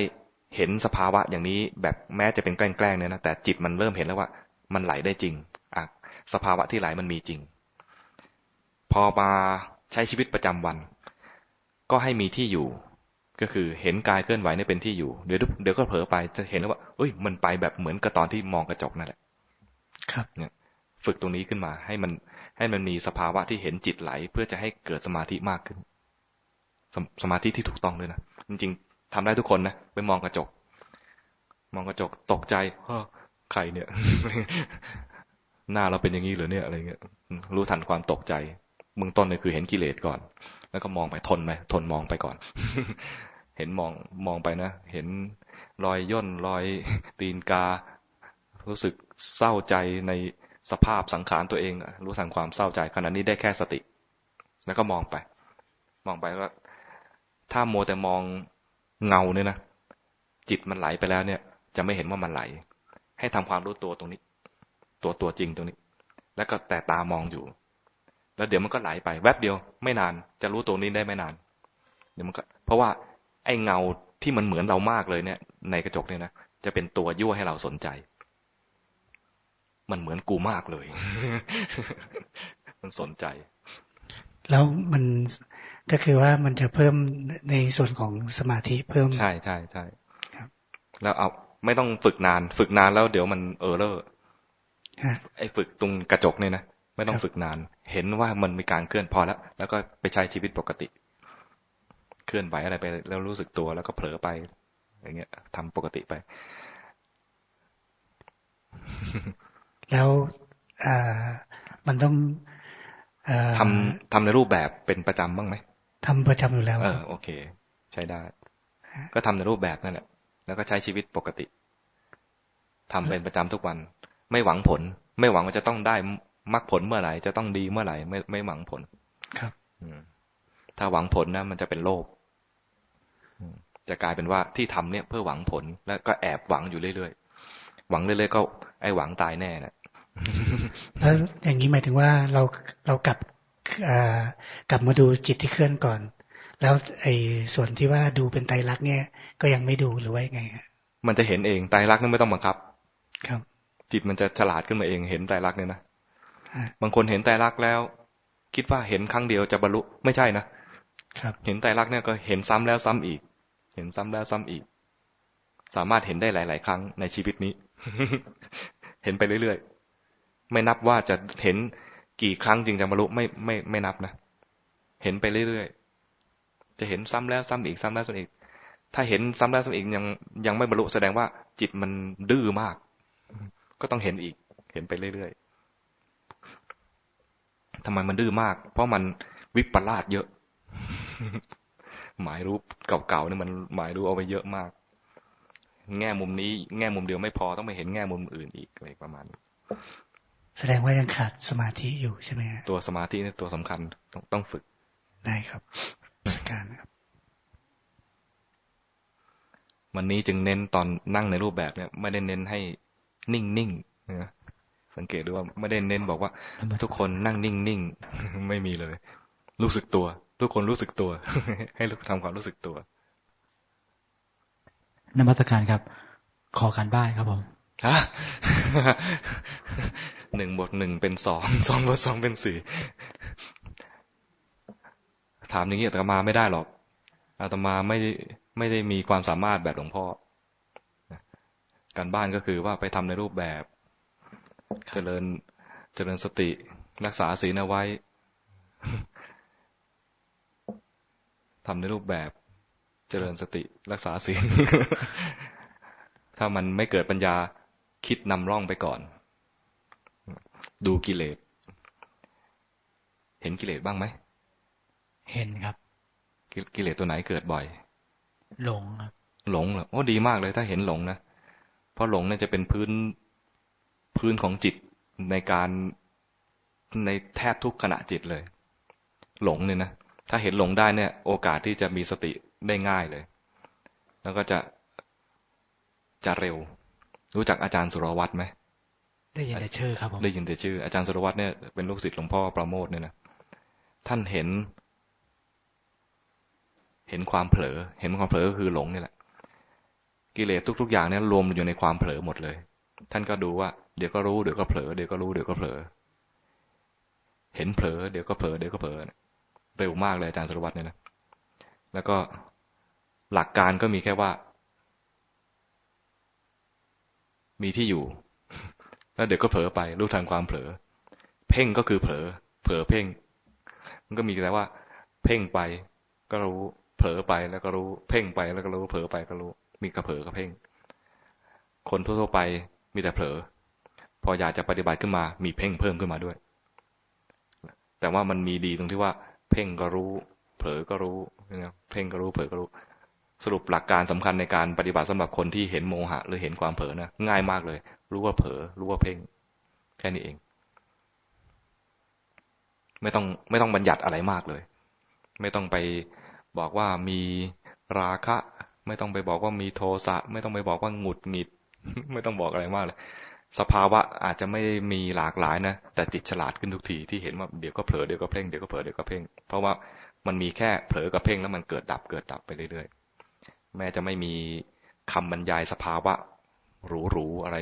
เห็นสภาวะอย่างนี้แบบแม้จะเป็นแกล้งๆเนี่ยนะแต่จิตมันเริ่มเห็นแล้วว่า มันไหลได้จริงอะสภาวะที่ไหลมันมีจริง พอมา ใช้ชีวิตประจำวัน ก็ให้มีที่อยู่ ก็คือเห็นกายเคลื่อนไหวเนี่ยเป็นที่อยู่ เดี๋ยวเดี๋ยวก็เผลอไปจะเห็นแล้วว่าเอ้ย มันไปแบบเหมือนกับตอนที่มองกระจกนั่นแหละ ครับเนี่ยฝึกตรงนี้ขึ้นมาให้มันให้มันมีสภาวะที่เห็นจิตไหล เพื่อจะให้เกิดสมาธิมากขึ้นสมสมาธิที่ถูกต้องด้วยนะจริงๆทำได้ทุกคนนะไปมองกระจก มองกระจกตกใจเฮ้อใครเนี่ย หน้าเราเป็นอย่างนี้เหรอเนี่ยอะไรเงี้ยรู้ทันความตกใจ เบื้องต้นเนี่ยคือเห็นกิเลสก่อน แล้วก็มองไปทนไปทนมองไปก่อน เห็นมองมองไปนะ เห็นรอยย่นรอยตีนกา รู้สึกเศร้าใจในสภาพสังขารตัวเอง รู้ทันความเศร้าใจขณะนี้ได้แค่สติ แล้วก็มองไป มองไปว่าถ้าโมแต่มองเงาเนี่ยนะจิตมันไหลไปแล้วเนี่ย จะไม่เห็นว่ามันไหล ให้ทำความรู้ตัวตรงนี้ ตัวตัวจริงตรงนี้ แล้วก็แต่ตามองอยู่ แล้วเดี๋ยวมันก็ไหลไปแวบเดียวไม่นาน จะรู้ตัวนี้ได้ไม่นาน เดี๋ยวมันก็ เพราะว่าไอ้เงาที่มันเหมือนเรามากเลยเนี่ย ในกระจกเนี่ยนะจะเป็นตัวยั่วให้เราสนใจ มันเหมือนกูมากเลย มันสนใจ แล้วมันก็คือว่ามันจะเพิ่มในส่วนของสมาธิเพิ่ม ใช่ใช่ใช่ครับ แล้วเอาไม่ต้องฝึกนาน ฝึกนานแล้วเดี๋ยวมันเออเลอร์ฮะไอ้ฝึกตรงกระจกเนี่ยนะ ไม่ต้อคงรับฝึกนาน เห็นว่ามันมีการเคลื่อนพอแล้ว แล้วก็ไปใช้ชีวิตปกติ เคลื่อนไหวอะไรไป แล้วรู้สึกตัวแล้วก็เผลอไป อย่างเงี้ยทำปกติไป แล้วอ่ามันต้องเอ่อทำทำในรูปแบบเป็นประจำบ้างไหมทำประจำอยู่แล้วเอคอรับโอเค ใช้ได้ฮะก็ทำในรูปแบบนั่นแหละ แล้วก็ใช้ชีวิตปกติทำเป็นประจำทุกวัน ไม่หวังผล ไม่หวังว่าจะต้องได้ มรรคผลเมื่อไหร่จะต้องดีเมื่อไหร่ไม่ไม่หวังผล ครับ อืมถ้าหวังผลนะมันจะเป็นโลภอืมจะกลายเป็นว่าที่ทำเนี่ยเพื่อหวังผลแล้วก็แอบหวังอยู่เรื่อยๆหวังเรื่อยๆก็ ไอ้หวังตายแน่แหละแล้วอย่างนี้หมายถึงว่าเราเรากลับอ่ากลับมาดูจิตที่เคลื่อนก่อน แล้วไอ้ส่วนที่ว่าดูเป็นไตรลักษณ์เนี่ย ก็ยังไม่ดูหรือว่ายังไงฮะมันจะเห็นเองไตรลักษณ์นั่นไม่ต้องบังคับ ครับ จิตมันจะฉลาดขึ้นมาเองเห็นไตรลักษณ์เนี่ยนะฮะ บางคนเห็นไตรลักษณ์แล้ว คิดว่าเห็นครั้งเดียวจะบรรลุไม่ใช่นะครับเห็นไตรลักษณ์เนี่ยก็เห็นซ้ำแล้วซ้ำอีก เห็นซ้ำแล้วซ้ำอีก สามารถเห็นได้หลาย ๆ ครั้งในชีวิตนี้ เห็นไปเรื่อยๆไม่นับว่าจะเห็นกี่ครั้งจึงจะบรรลุไม่ไม่ไม่นับนะเห็นไปเรื่อยๆจะเห็นซ้ำแล้วซ้ำอีกซ้ำแล้วซ้ำอีก ถ้าเห็นซ้ำแล้วซ้ำอีกยังยังไม่บรรลุแสดงว่าจิตมันดื้อมาก ก็ต้องเห็นอีก เห็นไปเรื่อยๆ ทำไมมันดื้อมาก เพราะมันวิปลาสเยอะ หมายรู้เก่าๆนี่มันหมายรู้เอาไปเยอะมาก แง่มุมนี้ แง่มุมเดียวไม่พอต้องไปเห็นแง่มุมอื่นอีกอะไรประมาณนี้แสดงว่ายังขาดสมาธิอยู่ใช่ไหมฮะตัวสมาธินี่ตัวสำคัญต้องต้องฝึก ได้ครับสการนะครับ วันนี้จึงเน้นตอนนั่งในรูปแบบเนี่ย ไม่ได้เน้นให้นิ่งๆนะ สังเกตดูว่าไม่ได้เน้นบอกว่า ทุกคนนั่งนิ่งๆไม่มีเลย รู้สึกตัว ทุกคนรู้สึกตัว ให้ทำความรู้สึกตัวนมัสการครับ ขอการบ้านครับผมฮะหนึ่งบวกหนึ่งเป็นสองสองบวกสองเป็นสี่ถามอย่างนี้อาตมาไม่ได้หรอกอาตมาไม่ไม่ได้มีความสามารถแบบหลวงพ่อการบ้านก็คือว่าไปทำในรูปแบบ เจริญเจริญสติรักษาศีลเอาไว้ทำในรูปแบบ เจริญสติรักษาศีลถ้ามันไม่เกิดปัญญาคิดนำร่องไปก่อน ดูกิเลส เห็นกิเลสบ้างไหม เห็นครับ กิเลสตัวไหนเกิดบ่อย หลงครับ หลงเหรอโอ้ดีมากเลยถ้าเห็นหลงนะ เพราะหลงเนี่ยจะเป็นพื้น พื้นของจิตในการในแทบทุกขณะจิตเลย หลงเนี่ยนะถ้าเห็นหลงได้เนี่ย โอกาสที่จะมีสติได้ง่ายเลย แล้วก็จะจะเร็ว รู้จักอาจารย์สุรวัตรไหมได้ยินแต่ชื่อครับผมได้ยินแต่ชื่อ อาจารย์สุรวัตรเนี่ยเป็นลูกศิษย์หลวงพ่อประโมทเนี่ยนะท่านเห็น เห็นความเผลอ เห็นความเผลอก็คือหลงนี่แหละ กิเลสทุก ๆ อย่างเนี่ยรวมอยู่ในความเผลอหมดเลย ท่านก็ดูว่า เดี๋ยวก็รู้เดี๋ยวก็เผลอเดี๋ยวก็รู้เดี๋ยวก็เผลอ เห็นเผลอเดี๋ยวก็เผลอเดี๋ยวก็เผลอเร็วมากเลยอาจารย์สรวัตรเนี่ยนะแล้วก็หลักการก็มีแค่ว่า มีที่อยู่ แล้วเดี๋ยวก็เผลอไป รู้ทันความเผลอ เพ่งก็คือเผลอ เผลอเพ่ง มันก็มีแต่ว่า เพ่งไปก็รู้ เผลอไปแล้วก็รู้ เพ่งไปแล้วก็รู้ เผลอไปก็รู้ มีกระเผลอกับเพ่ง คนทั่วๆไป มีแต่เผลอ พออยากจะปฏิบัติขึ้นมา มีเพ่งเพิ่มขึ้นมาด้วย แต่ว่ามันมีดีตรงที่ว่า เพ่งก็รู้ เผลอก็รู้นะเพ่งก็รู้เผลอก็รู้ สรุปหลักการสำคัญในการปฏิบัติสำหรับคนที่เห็นโมหะ หรือเห็นความเผลอนะง่ายมากเลย รู้ว่าเผลอรู้ว่าเพ่ง แค่นี้เอง ไม่ต้องไม่ต้องบัญญัติอะไรมากเลย ไม่ต้องไปบอกว่ามีราคะ ไม่ต้องไปบอกว่ามีโทสะ ไม่ต้องไปบอกว่าหงุดหงิด ไม่ต้องบอกอะไรมากเลย สภาวะอาจจะไม่มีหลากหลายนะ แต่ติดฉลาดขึ้นทุกทีที่เห็นว่าเดี๋ยวก็เผลอเดี๋ยวก็เพ่งเดี๋ยวก็เผลอเดี๋ยวก็เพ่ง เพราะว่ามันมีแค่เผลอกับเพ่งแล้วมันเกิดดับเกิดดับไปเรื่อยๆ แม้จะไม่มีคำบรรยายสภาวะหรูๆอะไร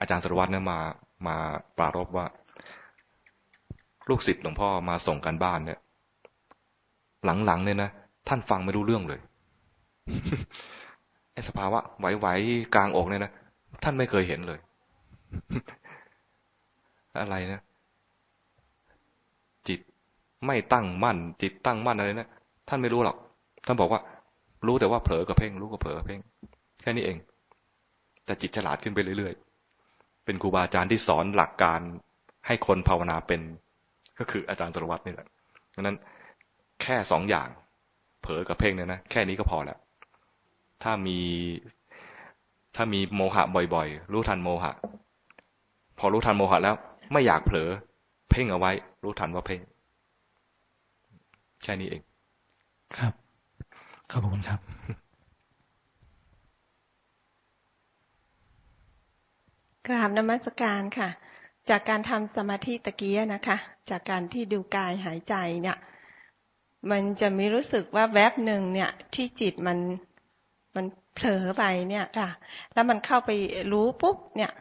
อาจารย์สรวัตรเนี่ยมามาปรารบว่า ลูกศิษย์หลวงพ่อมาส่งกันบ้านเนี่ย หลังๆเนี่ยนะท่านฟังไม่รู้เรื่องเลย ไอ้สภาวะไหวๆกลางอกเนี่ยนะท่านไม่เคยเห็นเลย อะไรนะ จิตไม่ตั้งมั่น จิตตั้งมั่นอะไรนะท่านไม่รู้หรอก ท่านบอกว่า รู้แต่ว่าเผลอกับเพ่ง รู้กับเผลอเพ่ง แค่นี้เอง แต่จิตฉลาดขึ้นไปเรื่อยๆ เป็นครูบาอาจารย์ที่สอนหลักการให้คนภาวนาเป็น ก็คืออาจารย์สรวัตรนี่แหละดังนั้น แค่สองอย่าง เผลอกับเพ่งเนี่ยนะแค่นี้ก็พอแล้ว ถ้ามีถ้ามีโมหะบ่อยๆ รู้ทันโมหะ พอรู้ทันโมหะแล้ว ไม่อยากเผลอ เพ่งเอาไว้ รู้ทันว่าเพ่งแค่นี้เอง ครับ ขอบคุณครับ กราบนมัสการค่ะ จากการทำสมาธิตะกี้นะคะ จากการที่ดูกายหายใจเนี่ย มันจะมีรู้สึกว่าแวบหนึ่งเนี่ย ที่จิตมัน มันเผลอไปเนี่ยค่ะ แล้วมันเข้าไปรู้ปุ๊บเนี่ย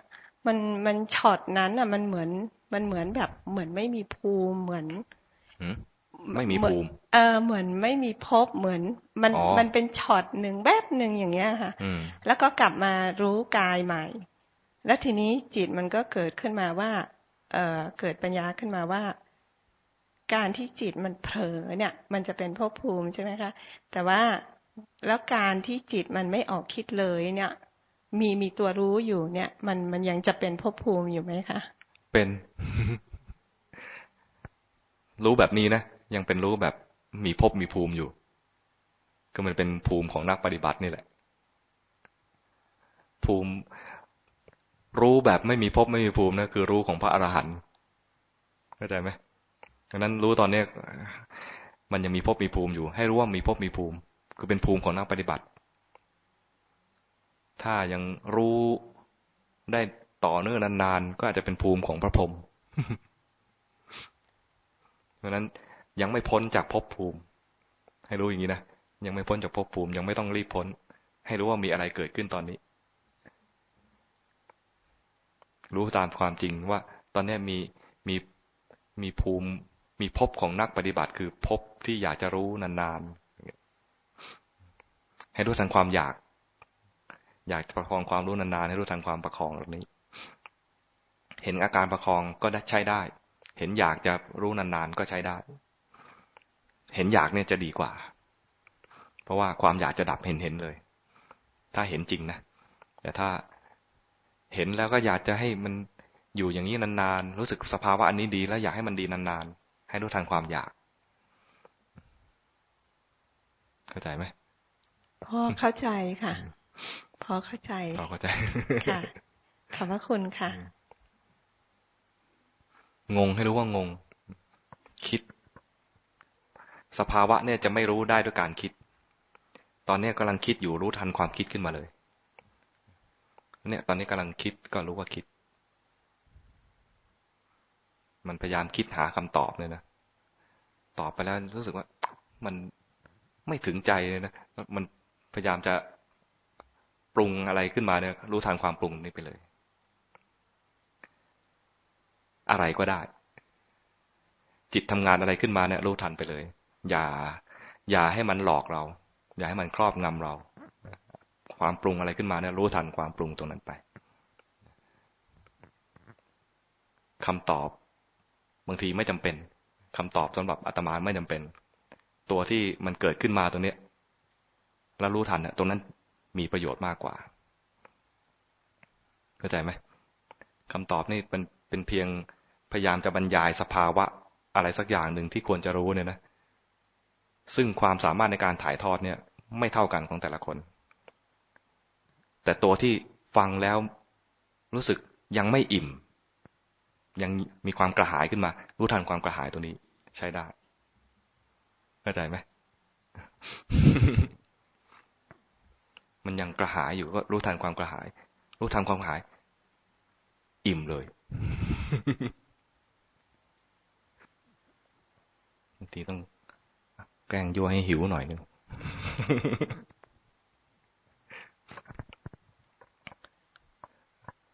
มันมันช็อตนั้นอะ มันเหมือนมันเหมือนแบบเหมือนไม่มีภูมิเหมือนไม่มีภูมิ เออเหมือนไม่มีพบเหมือน มันมันเป็นช็อตหนึ่งแวบหนึ่งอย่างเงี้ยค่ะแล้วก็กลับมารู้กายใหม่ แล้วทีนี้จิตมันก็เกิดขึ้นมาว่า เออเกิดปัญญาขึ้นมาว่า การที่จิตมันเผลอเนี่ย มันจะเป็นภพภูมิใช่ไหมคะ แต่ว่า แล้วการที่จิตมันไม่ออกคิดเลยเนี่ย มีมีตัวรู้อยู่เนี่ย มันมันยังจะเป็นภพภูมิอยู่ไหมคะ เป็น รู้แบบนี้นะยังเป็นรู้แบบมีภพมีภูมิอยู่ ก็มันเป็นภูมิของนักปฏิบัตินี่แหละ ภูมิ รู้แบบไม่มีภพไม่มีภูมินะคือรู้ของพระอรหันต์เข้าใจไหมดังนั้นรู้ตอนนี้มันยังมีภพมีภูมิอยู่ ให้รู้ว่ามีภพมีภูมิ คือเป็นภูมิของนักปฏิบัติ ถ้ายังรู้ได้ต่อเนื่องนานๆ ก็อาจจะเป็นภูมิของพระพรหมเพราะนั้นยังไม่พ้นจากภพภูมิ ให้รู้อย่างนี้นะยังไม่พ้นจากภพภูมิ ยังไม่ต้องรีบพ้น ให้รู้ว่ามีอะไรเกิดขึ้นตอนนี้ รู้ตามความจริงว่า ตอนนี้มีมีมีภูมิ มีภพของนักปฏิบัติ คือภพที่อยากจะรู้นานๆ ให้รู้ทันความอยาก อยากประคองความรู้นานๆให้รู้ทันความประคองแบบนี้ เห็นอาการประคองก็ใช้ได้ เห็นอยากจะรู้นานๆก็ใช้ได้ เห็นอยากเนี่ยจะดีกว่า เพราะว่าความอยากจะดับเห็นเห็นเลย ถ้าเห็นจริงนะ แต่ถ้าเห็นแล้วก็อยากจะให้มันอยู่อย่างนี้นานๆ รู้สึกสภาวะอันนี้ดี แล้วอยากให้มันดีนานๆ ให้รู้ทันความอยาก เข้าใจไหม พอเข้าใจค่ะ พอเข้าใจพอเข้าใจค่ะขอบพระคุณค่ะ งงให้รู้ว่างง คิด สภาวะเนี่ยจะไม่รู้ได้ด้วยการคิด ตอนนี้กำลังคิดอยู่รู้ทันความคิดขึ้นมาเลย เนี่ย ตอนนี้กำลังคิดก็รู้ว่าคิด มันพยายามคิดหาคำตอบเลยนะตอบไปแล้วรู้สึกว่ามันไม่ถึงใจเลยนะ มัน พยายามจะปรุงอะไรขึ้นมาเนี่ยรู้ทางความปรุงนี้ไปเลย อะไรก็ได้ จิตทำงานอะไรขึ้นมาเนี่ยรู้ทันไปเลย อย่า อย่าให้มันหลอกเรา อย่าให้มันครอบงำเรา ความปรุงอะไรขึ้นมาเนี่ยรู้ทันความปรุงตรงนั้นไปคำตอบบางทีไม่จำเป็นคำตอบสำหรับอาตมาไม่จำเป็น ตัวที่มันเกิดขึ้นมาตรงนี้ย แล้วรู้ทันเนี่ยตรงนั้นมีประโยชน์มากกว่า เข้าใจไหมคำตอบนี่เป็นเป็นเพียงพยายามจะบรรยายสภาวะอะไรสักอย่างหนึ่งที่ควรจะรู้เนี่ยนะ ซึ่งความสามารถในการถ่ายทอดเนี่ย ไม่เท่ากันของแต่ละคน แต่ตัวที่ฟังแล้วรู้สึกยังไม่อิ่ม ยังมีความกระหายขึ้นมา รู้ทันความกระหายตัวนี้ใช้ได้เข้าใจไหม มันยังกระหายอยู่ก็รู้ทันความกระหาย รู้ทันความกระหาย อิ่มเลยบางทีต้องแกล้งยั่วให้หิวหน่อยนึง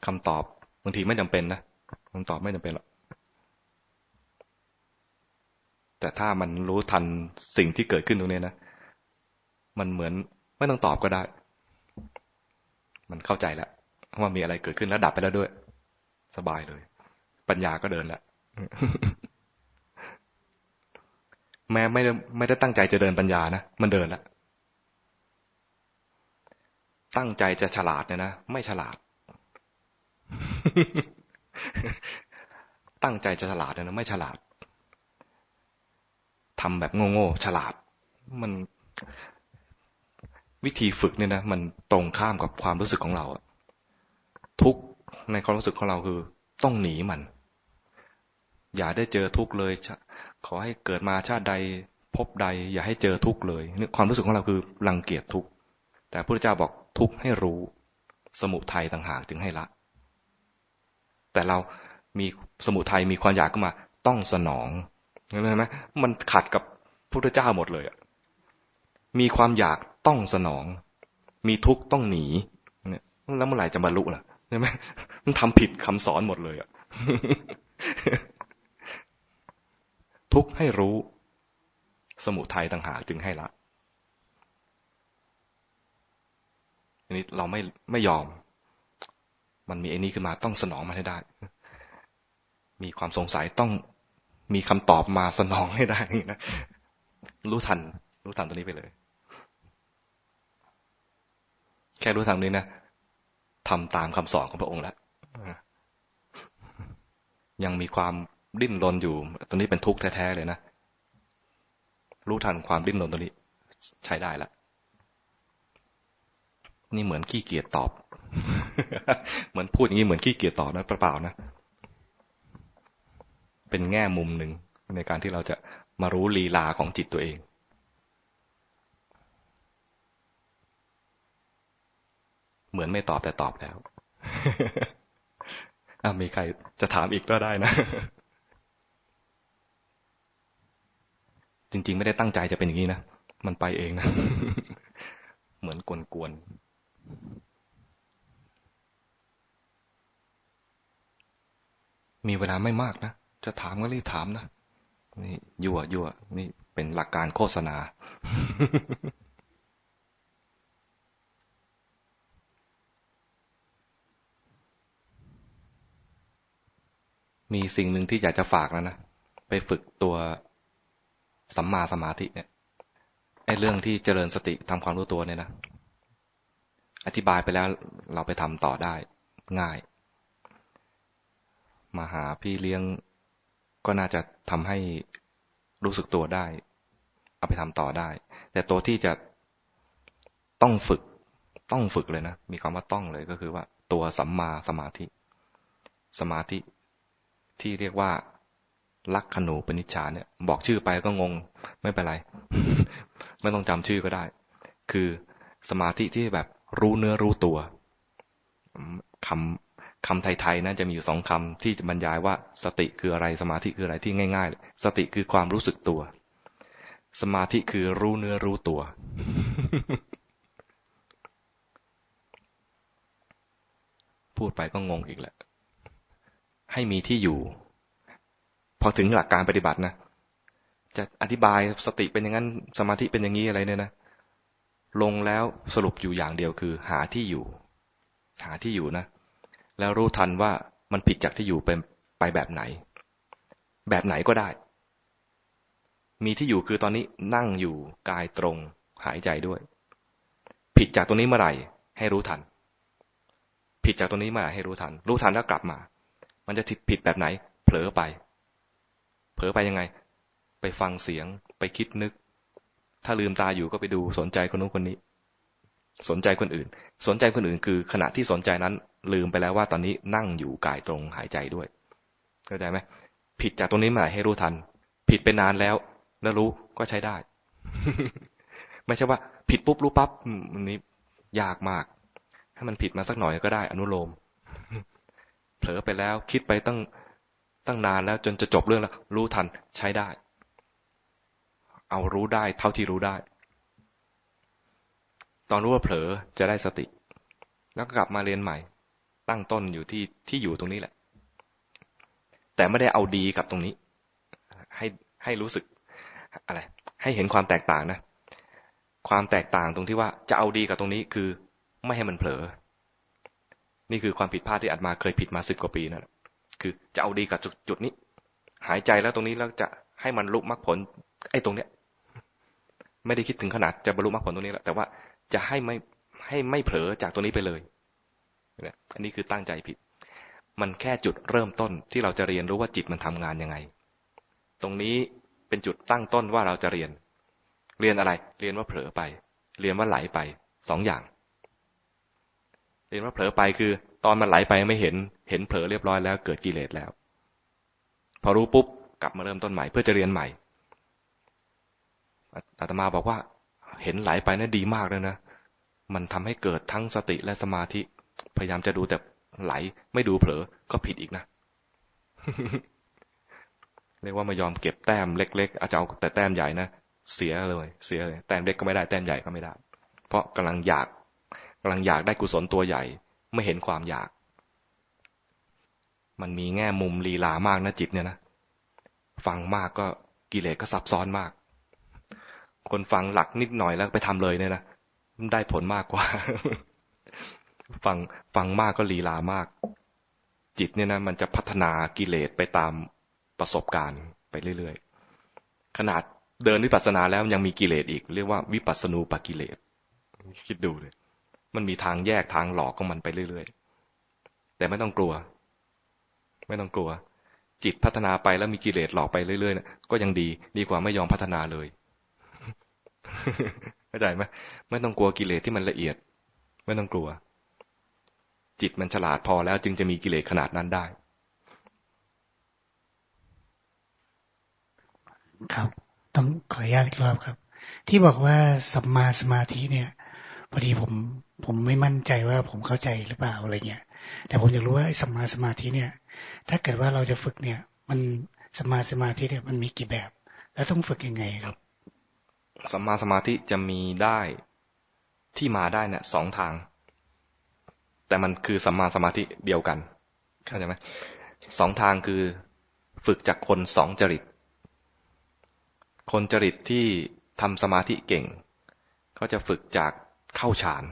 คำตอบบางทีไม่จำเป็นนะคำตอบไม่จำเป็นหรอกแต่ถ้ามันรู้ทันสิ่งที่เกิดขึ้นตรงนี้นะ มันเหมือนไม่ต้องตอบก็ได้ มันเข้าใจแล้วว่ามีอะไรเกิดขึ้นแล้วดับไปแล้วด้วย สบายเลย ปัญญาก็เดินแล้วแม้ไม่ได้ไม่ได้ตั้งใจจะเดินปัญญานะมันเดินแล้วตั้งใจจะฉลาดเนี่ยนะไม่ฉลาด ตั้งใจจะฉลาดเนะไม่ฉลาดทำแบบโง่ๆฉลาด มัน วิธีฝึกเนี่ยนะมันตรงข้ามกับความรู้สึกของเราทุกในความรู้สึกของเราคือ ต้องหนีมัน อย่าได้เจอทุกเลย ขอให้เกิดมาชาติใดพบใด อย่าให้เจอทุกเลยนี่ความรู้สึกของเราคือรังเกียจทุกแต่พระพุทธเจ้าบอกทุกให้รู้ สมุทัยต่างหากจึงให้ละ แต่เรามีสมุทัยมีความอยากขึ้นมา ต้องสนองเห็นไหมมันขัดกับพุทธเจ้าหมดเลย มีความอยากต้องสนอง มีทุกข์ต้องหนีเนี่ยแล้วเมื่อไหร่จะบรรลุล่ะใช่ไหมมันทำผิดคำสอนหมดเลยอะทุกข์ให้รู้ สมุทัยต่างหากจึงให้ละอันนี้เราไม่ไม่ยอม มันมีไอ้นี้ขึ้นมาต้องสนองมันให้ได้ มีความสงสัยต้องมีคำตอบมาสนองให้ได้นะรู้ทัน รู้ทันตัวนี้ไปเลย แค่รู้ทันนี้นะทำตามคำสอนของพระองค์แล้วยังมีความดิ้นรนอยู่ ตัวนี้เป็นทุกข์แท้ๆเลยนะ รู้ทันความดิ้นรนตัวนี้ ใช้ได้แล้วนี่เหมือนขี้เกียจตอบ เหมือนพูดอย่างนี้เหมือนขี้เกียจตอบนะเปล่าๆนะ เป็นแง่มุมหนึ่งในการที่เราจะมารู้ลีลาของจิตตัวเอง เหมือนไม่ตอบแต่ตอบแล้วมีใครจะถามอีกก็ได้นะ จริง ๆ ไม่ได้ตั้งใจจะเป็นอย่างนี้นะ มันไปเองนะ เหมือนกวนๆ มีเวลาไม่มากนะ จะถามก็รีบถามนะ นี่ยั่วยั่วนี่เป็นหลักการโฆษณา มีสิ่งหนึ่งที่อยากจะฝากแล้วนะ ไปฝึกตัวสัมมาสมาธิเนี่ยไอ้เรื่องที่เจริญสติทำความรู้ตัวเนี่ยนะ อธิบายไปแล้วเราไปทำต่อได้ง่าย มาหาพี่เลี้ยงก็น่าจะทำให้รู้สึกตัวได้ เอาไปทำต่อได้ แต่ตัวที่จะต้องฝึกต้องฝึกเลยนะ มีคำว่าต้องเลยก็คือว่า ตัวสัมมาสมาธิ สมาธิ ที่เรียกว่าลักขณูปนิชฌาเนี่ย บอกชื่อไปก็งง ไม่เป็นไร ไม่ต้องจำชื่อก็ได้ คือสมาธิที่แบบรู้เนื้อรู้ตัวคำคำไทยๆนะจะมีอยู่สองคำที่จะบรรยายว่า สติคืออะไรสมาธิคืออะไรที่ง่ายๆ สติคือความรู้สึกตัว สมาธิคือรู้เนื้อรู้ตัว พูดไปก็งงอีกแหละ ให้มีที่อยู่ พอถึงหลักการปฏิบัตินะจะอธิบายสติเป็นอย่างนั้นสมาธิเป็นอย่างนี้อะไรเนี่ยนะลงแล้วสรุปอยู่อย่างเดียวคือ หาที่อยู่ หาที่อยู่นะ แล้วรู้ทันว่ามันผิดจากที่อยู่เป็นไปแบบไหน แบบไหนก็ได้ มีที่อยู่คือตอนนี้นั่งอยู่กายตรง หายใจด้วย ผิดจากตรงนี้เมื่อไหร่ ให้รู้ทัน ผิดจากตรงนี้เมื่อไหร่ให้รู้ทัน รู้ทันแล้วกลับมา มันจะผิดแบบไหน เผลอไป เผลอไปยังไง ไปฟังเสียง ไปคิดนึก ถ้าลืมตาอยู่ก็ไปดูสนใจคนนู้นคนนี้ สนใจคนอื่น สนใจคนอื่น คือขณะที่สนใจนั้น ลืมไปแล้วว่าตอนนี้นั่งอยู่กายตรงหายใจด้วย เข้าใจไหมผิดจากตรงนี้มาให้รู้ทัน ผิดไปนานแล้ว แล้วรู้ก็ใช้ได้ ไม่ใช่ว่า ผิดปุ๊บรู้ปั๊บมันนี้ยากมากให้มันผิดมาสักหน่อยก็ได้อนุโลม เผลอไปแล้วคิดไปตั้งตั้งนานแล้วจนจะจบเรื่องแล้ว รู้ทันใช้ได้ เอารู้ได้เท่าที่รู้ได้ ตอนรู้ว่าเผลอจะได้สติ แล้วก็กลับมาเรียนใหม่ ตั้งต้นอยู่ที่ที่อยู่ตรงนี้แหละ แต่ไม่ได้เอาดีกับตรงนี้ ให้ให้รู้สึกอะไรให้เห็นความแตกต่างนะ ความแตกต่างตรงที่ว่าจะเอาดีกับตรงนี้คือ ไม่ให้มันเผลอ นี่คือความผิดพลาดที่อาจมาเคยผิดมาสิบกว่าปีนั่นคือจะเอาดีกับจุดจุดนี้ หายใจแล้วตรงนี้แล้วจะให้มันลุกมรรคผล ไอ้ตรงเนี้ย ไม่ได้คิดถึงขนาดจะบรรลุมรรคผลตรงนี้แล้วแต่ว่าจะให้ไม่ให้ไม่เผลอจากตรงนี้ไปเลยอันนี้คือตั้งใจผิด มันแค่จุดเริ่มต้นที่เราจะเรียนรู้ว่าจิตมันทำงานยังไง ตรงนี้เป็นจุดตั้งต้นว่าเราจะเรียน เรียนอะไร เรียนว่าเผลอไป เรียนว่าไหลไปสองอย่าง เรียนว่าเผลอไปคือ ตอนมันไหลไปไม่เห็น เห็นเผลอเรียบร้อยแล้ว เกิดกิเลสแล้ว พอรู้ปุ๊บกลับมาเริ่มต้นใหม่เพื่อจะเรียนใหม่อาตมาบอกว่า เห็นไหลไปนะั่นดีมากเลยนะมันทำให้เกิดทั้งสติและสมาธิ พยายามจะดูแต่ไหล ไม่ดูเผลอก็ผิดอีกนะเรียกว่าไม่ยอมเก็บแต้มเล็ก ๆ อาจจะเอาแต่แต้มใหญ่นะเสียเลย เสียเลยแต้มเล็กก็ไม่ได้แต้มใหญ่ก็ไม่ได้ เพราะกำลังอยาก กำลังอยากได้กุศลตัวใหญ่ ไม่เห็นความอยาก มันมีแง่มุมลีลามากนะจิตเนี่ยนะฟังมากก็กิเลสก็ซับซ้อนมาก คนฟังหลักนิดหน่อยแล้วไปทำเลยเนี่ยนะมันได้ผลมากกว่า ฟังฟังมากก็ลีลามาก จิตเนี่ยนะมันจะพัฒนากิเลสไปตามประสบการณ์ไปเรื่อยๆ ขนาดเดินวิปัสสนาแล้วยังมีกิเลสอีก เรียกว่าวิปัสสนูปกิเลส คิดดูเลย มันมีทางแยกทางหลอกของมันไปเรื่อยๆ แต่ไม่ต้องกลัว ไม่ต้องกลัว จิตพัฒนาไปแล้วมีกิเลสหลอกไปเรื่อยๆนะก็ยังดีดีกว่าไม่ยอมพัฒนาเลยเข้าใจไหมไม่ต้องกลัวกิเลสที่มันละเอียด ไม่ต้องกลัว จิตมันฉลาดพอแล้วจึงจะมีกิเลสขนาดนั้นได้ ครับ ต้องขออนุญาตอีกรอบครับ ที่บอกว่าสัมมาสมาธิเนี่ย พอดีผมผมไม่มั่นใจว่าผมเข้าใจหรือเปล่าอะไรเงี้ย แต่ผมอยากรู้ว่าสัมมาสมาธิเนี่ย ถ้าเกิดว่าเราจะฝึกเนี่ย มันสัมมาสมาธิเนี่ยมันมีกี่แบบ แล้วต้องฝึกยังไงครับสัมมาสมาธิจะมีได้ที่มาได้เนี่ยสองทาง แต่มันคือสัมมาสมาธิเดียวกันเข้าใจไหมสองทางคือฝึกจากคนสองจริต คนจริตที่ทำสมาธิเก่ง เขาจะฝึกจาก เข้าฌาน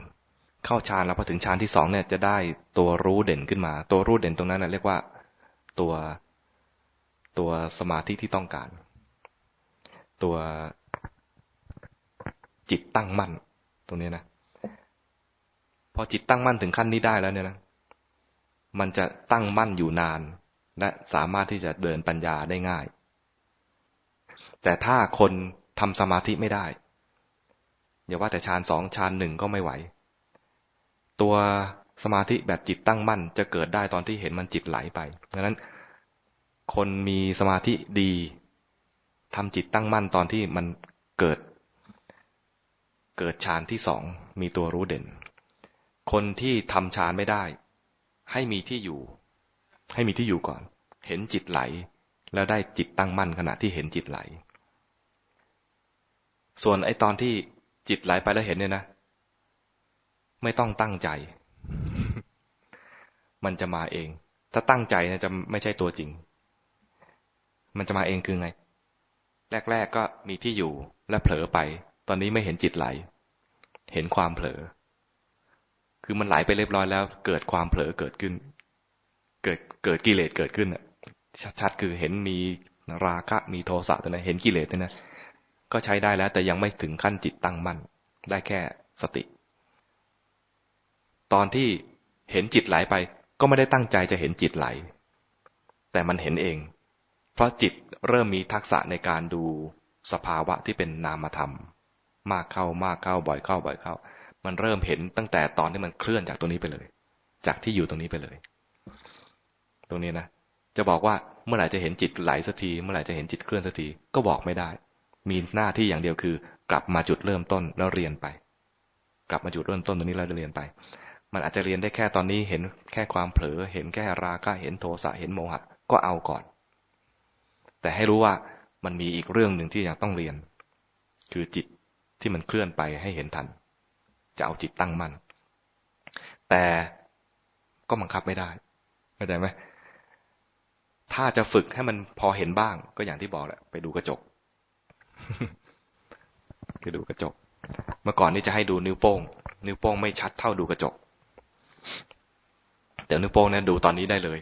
เข้าฌานแล้วพอถึงฌานที่สองเนี่ยจะได้ตัวรู้เด่นขึ้นมา ตัวรู้เด่นตรงนั้นนะเรียกว่าตัวตัวสมาธิที่ต้องการ ตัวจิตตั้งมั่น ตรงนี้นะ พอจิตตั้งมั่นถึงขั้นนี้ได้แล้วเนี่ยนะ มันจะตั้งมั่นอยู่นาน และสามารถที่จะเดินปัญญาได้ง่าย แต่ถ้าคนทำสมาธิไม่ได้ อย่าว่าแต่ฌานสองฌานหนึ่งก็ไม่ไหว ตัวสมาธิแบบจิตตั้งมั่น จะเกิดได้ตอนที่เห็นมันจิตไหลไปดังนั้น คนมีสมาธิดีทำจิตตั้งมั่นตอนที่มันเกิด เกิดฌานที่สองมีตัวรู้เด่น คนที่ทำฌานไม่ได้ ให้มีที่อยู่ ให้มีที่อยู่ก่อน เห็นจิตไหล แล้วได้จิตตั้งมั่นขณะที่เห็นจิตไหล ส่วนไอตอนที่ จิตไหลไปแล้วเห็นเนี่ยนะ ไม่ต้องตั้งใจ มันจะมาเอง ถ้าตั้งใจนะจะไม่ใช่ตัวจริง มันจะมาเองคือไง แรก ๆก็มีที่อยู่และเผลอไป ตอนนี้ไม่เห็นจิตไหล เห็นความเผลอ คือมันไหลไปเรียบร้อยแล้ว เกิดความเผลอเกิดขึ้น เกิดเกิดกิเลสเกิดขึ้นชัดๆคือเห็นมีราคะมีโทสะตัวนั้นเห็นกิเลสตัวนั้น ก็ใช้ได้แล้ว แต่ยังไม่ถึงขั้นจิตตั้งมั่น ได้แค่สติ ตอนที่เห็นจิตไหลไป ก็ไม่ได้ตั้งใจจะเห็นจิตไหล แต่มันเห็นเอง เพราะจิตเริ่มมีทักษะในการดูสภาวะที่เป็นนามธรรม มากเข้ามากเข้าบ่อยเข้าบ่อยเข้า มันเริ่มเห็นตั้งแต่ตอนที่มันเคลื่อนจากตรงนี้ไปเลย จากที่อยู่ตรงนี้ไปเลย ตรงนี้นะจะบอกว่าเมื่อไหร่จะเห็นจิตไหลสักที เมื่อไหร่จะเห็นจิตเคลื่อนสักทีก็บอกไม่ได้ มีหน้าที่อย่างเดียวคือ กลับมาจุดเริ่มต้นแล้วเรียนไป กลับมาจุดเริ่มต้นตรงนี้แล้วเรียนไป มันอาจจะเรียนได้แค่ตอนนี้เห็นแค่ความเผลอเห็นแค่ราคะเห็นโทสะเห็นโมหะก็เอาก่อน แต่ให้รู้ว่ามันมีอีกเรื่องหนึ่งที่ยังต้องเรียน คือจิตที่มันเคลื่อนไปให้เห็นทัน จะเอาจิตตั้งมั่นแต่ก็บังคับไม่ได้เข้าใจไหมถ้าจะฝึกให้มันพอเห็นบ้าง ก็อย่างที่บอกแหละไปดูกระจก คือดูกระจก เมื่อก่อนนี่จะให้ดูนิ้วโป้ง นิ้วโป้งไม่ชัดเท่าดูกระจกเดี๋ยวนิ้วโป้งเนี่ยดูตอนนี้ได้เลย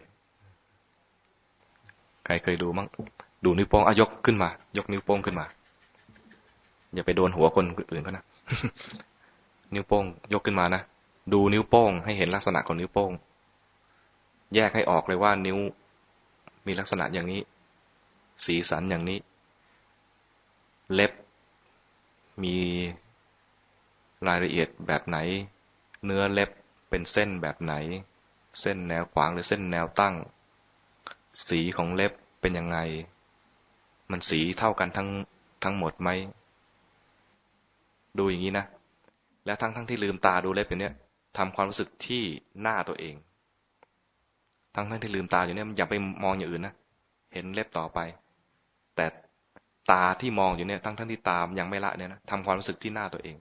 ใครเคยดูมั้ง ดูนิ้วโป้งอายกขึ้นมา ยกนิ้วโป้งขึ้นมา อย่าไปโดนหัวคนอื่นเขานะ นิ้วโป้ง ยกขึ้นมานะ ดูนิ้วโป้ง ให้เห็นลักษณะของนิ้วโป้ง แยกให้ออกเลยว่านิ้วมีลักษณะอย่างนี้ สีสันอย่างนี้ เล็บ มีรายละเอียดแบบไหน เนื้อเล็บเป็นเส้นแบบไหน เส้นแนวขวางหรือเส้นแนวตั้ง สีของเล็บเป็นยังไง มันสีเท่ากันทั้งทั้งหมดไหม ดูอย่างนี้นะ แล้วทั้งทั้งที่ลืมตาดูเล็บอย่างนี้ยทำความรู้สึกที่หน้าตัวเอง ทั้งทั้งที่ลืมตาอยู่เนี่ยอย่าไปมองอย่างอื่นนะ เห็นเล็บต่อไป แต่ ตาที่มองอยู่เนี่ย ทั้งทั้งที่ตามยังไม่ละเนี่ยนะทำความรู้สึกที่หน้าตัวเอง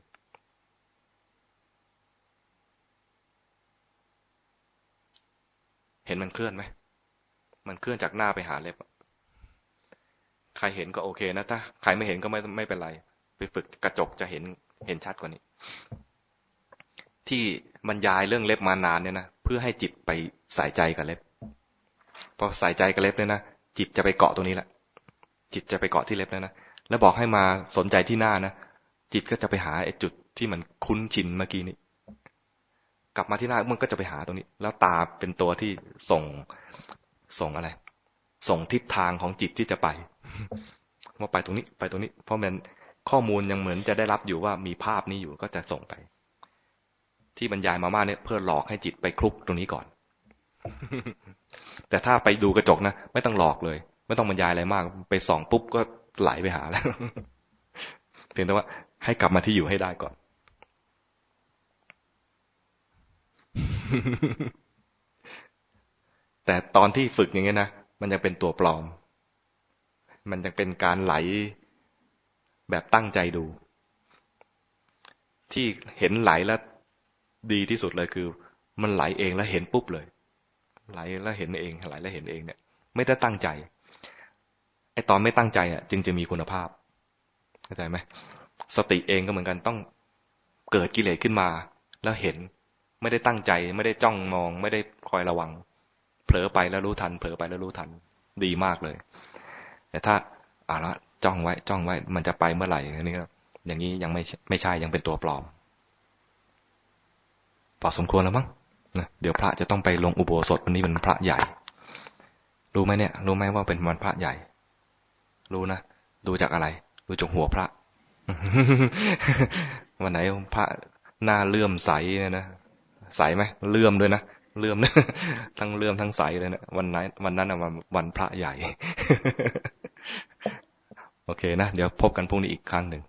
เห็นมันเคลื่อนไหม มันเคลื่อนจากหน้าไปหาเล็บ ใครเห็นก็โอเคนะถ้าใครไม่เห็นก็ไม่ไม่เป็นไร ไปฝึกกระจกจะเห็นเห็นชัดกว่านี้ ที่บรรยายเรื่องเล็บมานานเนี่ยนะเพื่อให้จิตไปใส่ใจกับเล็บ พอใส่ใจกับเล็บเนี่ยนะจิตจะไปเกาะตรงนี้แหละ จิตจะไปเกาะที่เล็บแล้วนะ แล้วบอกให้มาสนใจที่หน้านะ จิตก็จะไปหาไอ้จุดที่มันคุ้นชินเมื่อกี้นี้ กลับมาที่หน้ามันก็จะไปหาตรงนี้ แล้วตาเป็นตัวที่ส่ง ส่งอะไร ส่งทิศทางของจิตที่จะไปว่าไปตรงนี้ ไปตรงนี้ เพราะมันข้อมูลยังเหมือนจะได้รับอยู่ว่ามีภาพนี้อยู่ก็จะส่งไป ที่บรรยายมามากเนี่ยเพื่อหลอกให้จิตไปคลุกตรงนี้ก่อน แต่ถ้าไปดูกระจกนะ ไม่ต้องหลอกเลย ไม่ต้องบรรยายอะไรมาก ไปส่องปุ๊บก็ไหลไปหาแล้วเพียงแต่ว่าให้กลับมาที่อยู่ให้ได้ก่อน แต่ตอนที่ฝึกอย่างเงี้ยนะมันยังเป็นตัวปลอม มันยังเป็นการไหลแบบตั้งใจดู ที่เห็นไหลแล้วดีที่สุดเลยคือ มันไหลเองแล้วเห็นปุ๊บเลย ไหลแล้วเห็นเองไหลแล้วเห็นเองเนี่ย ไม่ได้ตั้งใจ ไอตอนไม่ตั้งใจอะ จึงจะมีคุณภาพเข้าใจไหมสติเองก็เหมือนกันต้องเกิดกิเลสขึ้นมา แล้วเห็นไม่ได้ตั้งใจ ไม่ได้จ้องมอง ไม่ได้คอยระวัง เผลอไปแล้วรู้ทัน เผลอไปแล้วรู้ทัน ดีมากเลย แต่ถ้าอ่าละจ้องไว้ จ้องไว้ มันจะไปเมื่อไหร่อันนี้ก็อย่างนี้ยังไม่ไม่ใช่ยังเป็นตัวปลอมพอสมควรแล้วมั้งนะเดี๋ยวพระจะต้องไปลงอุโบสถวันนี้เป็นพระใหญ่ รู้ไหมเนี่ย รู้ไหมว่าเป็นวันพระใหญ่ รู้นะ ดูจากอะไร ดูจากหัวพระ วันไหนพระหน้าเลื่อมใสเนี่ยนะ ใสไหม เลื่อมด้วยนะ เลื่อมทั้งเลื่อมทั้งใสเลยนะ วันไหนวันนั้นวันวันพระใหญ่ โอเคนะ เดี๋ยวพบกันพรุ่งนี้อีกครั้งหนึ่ง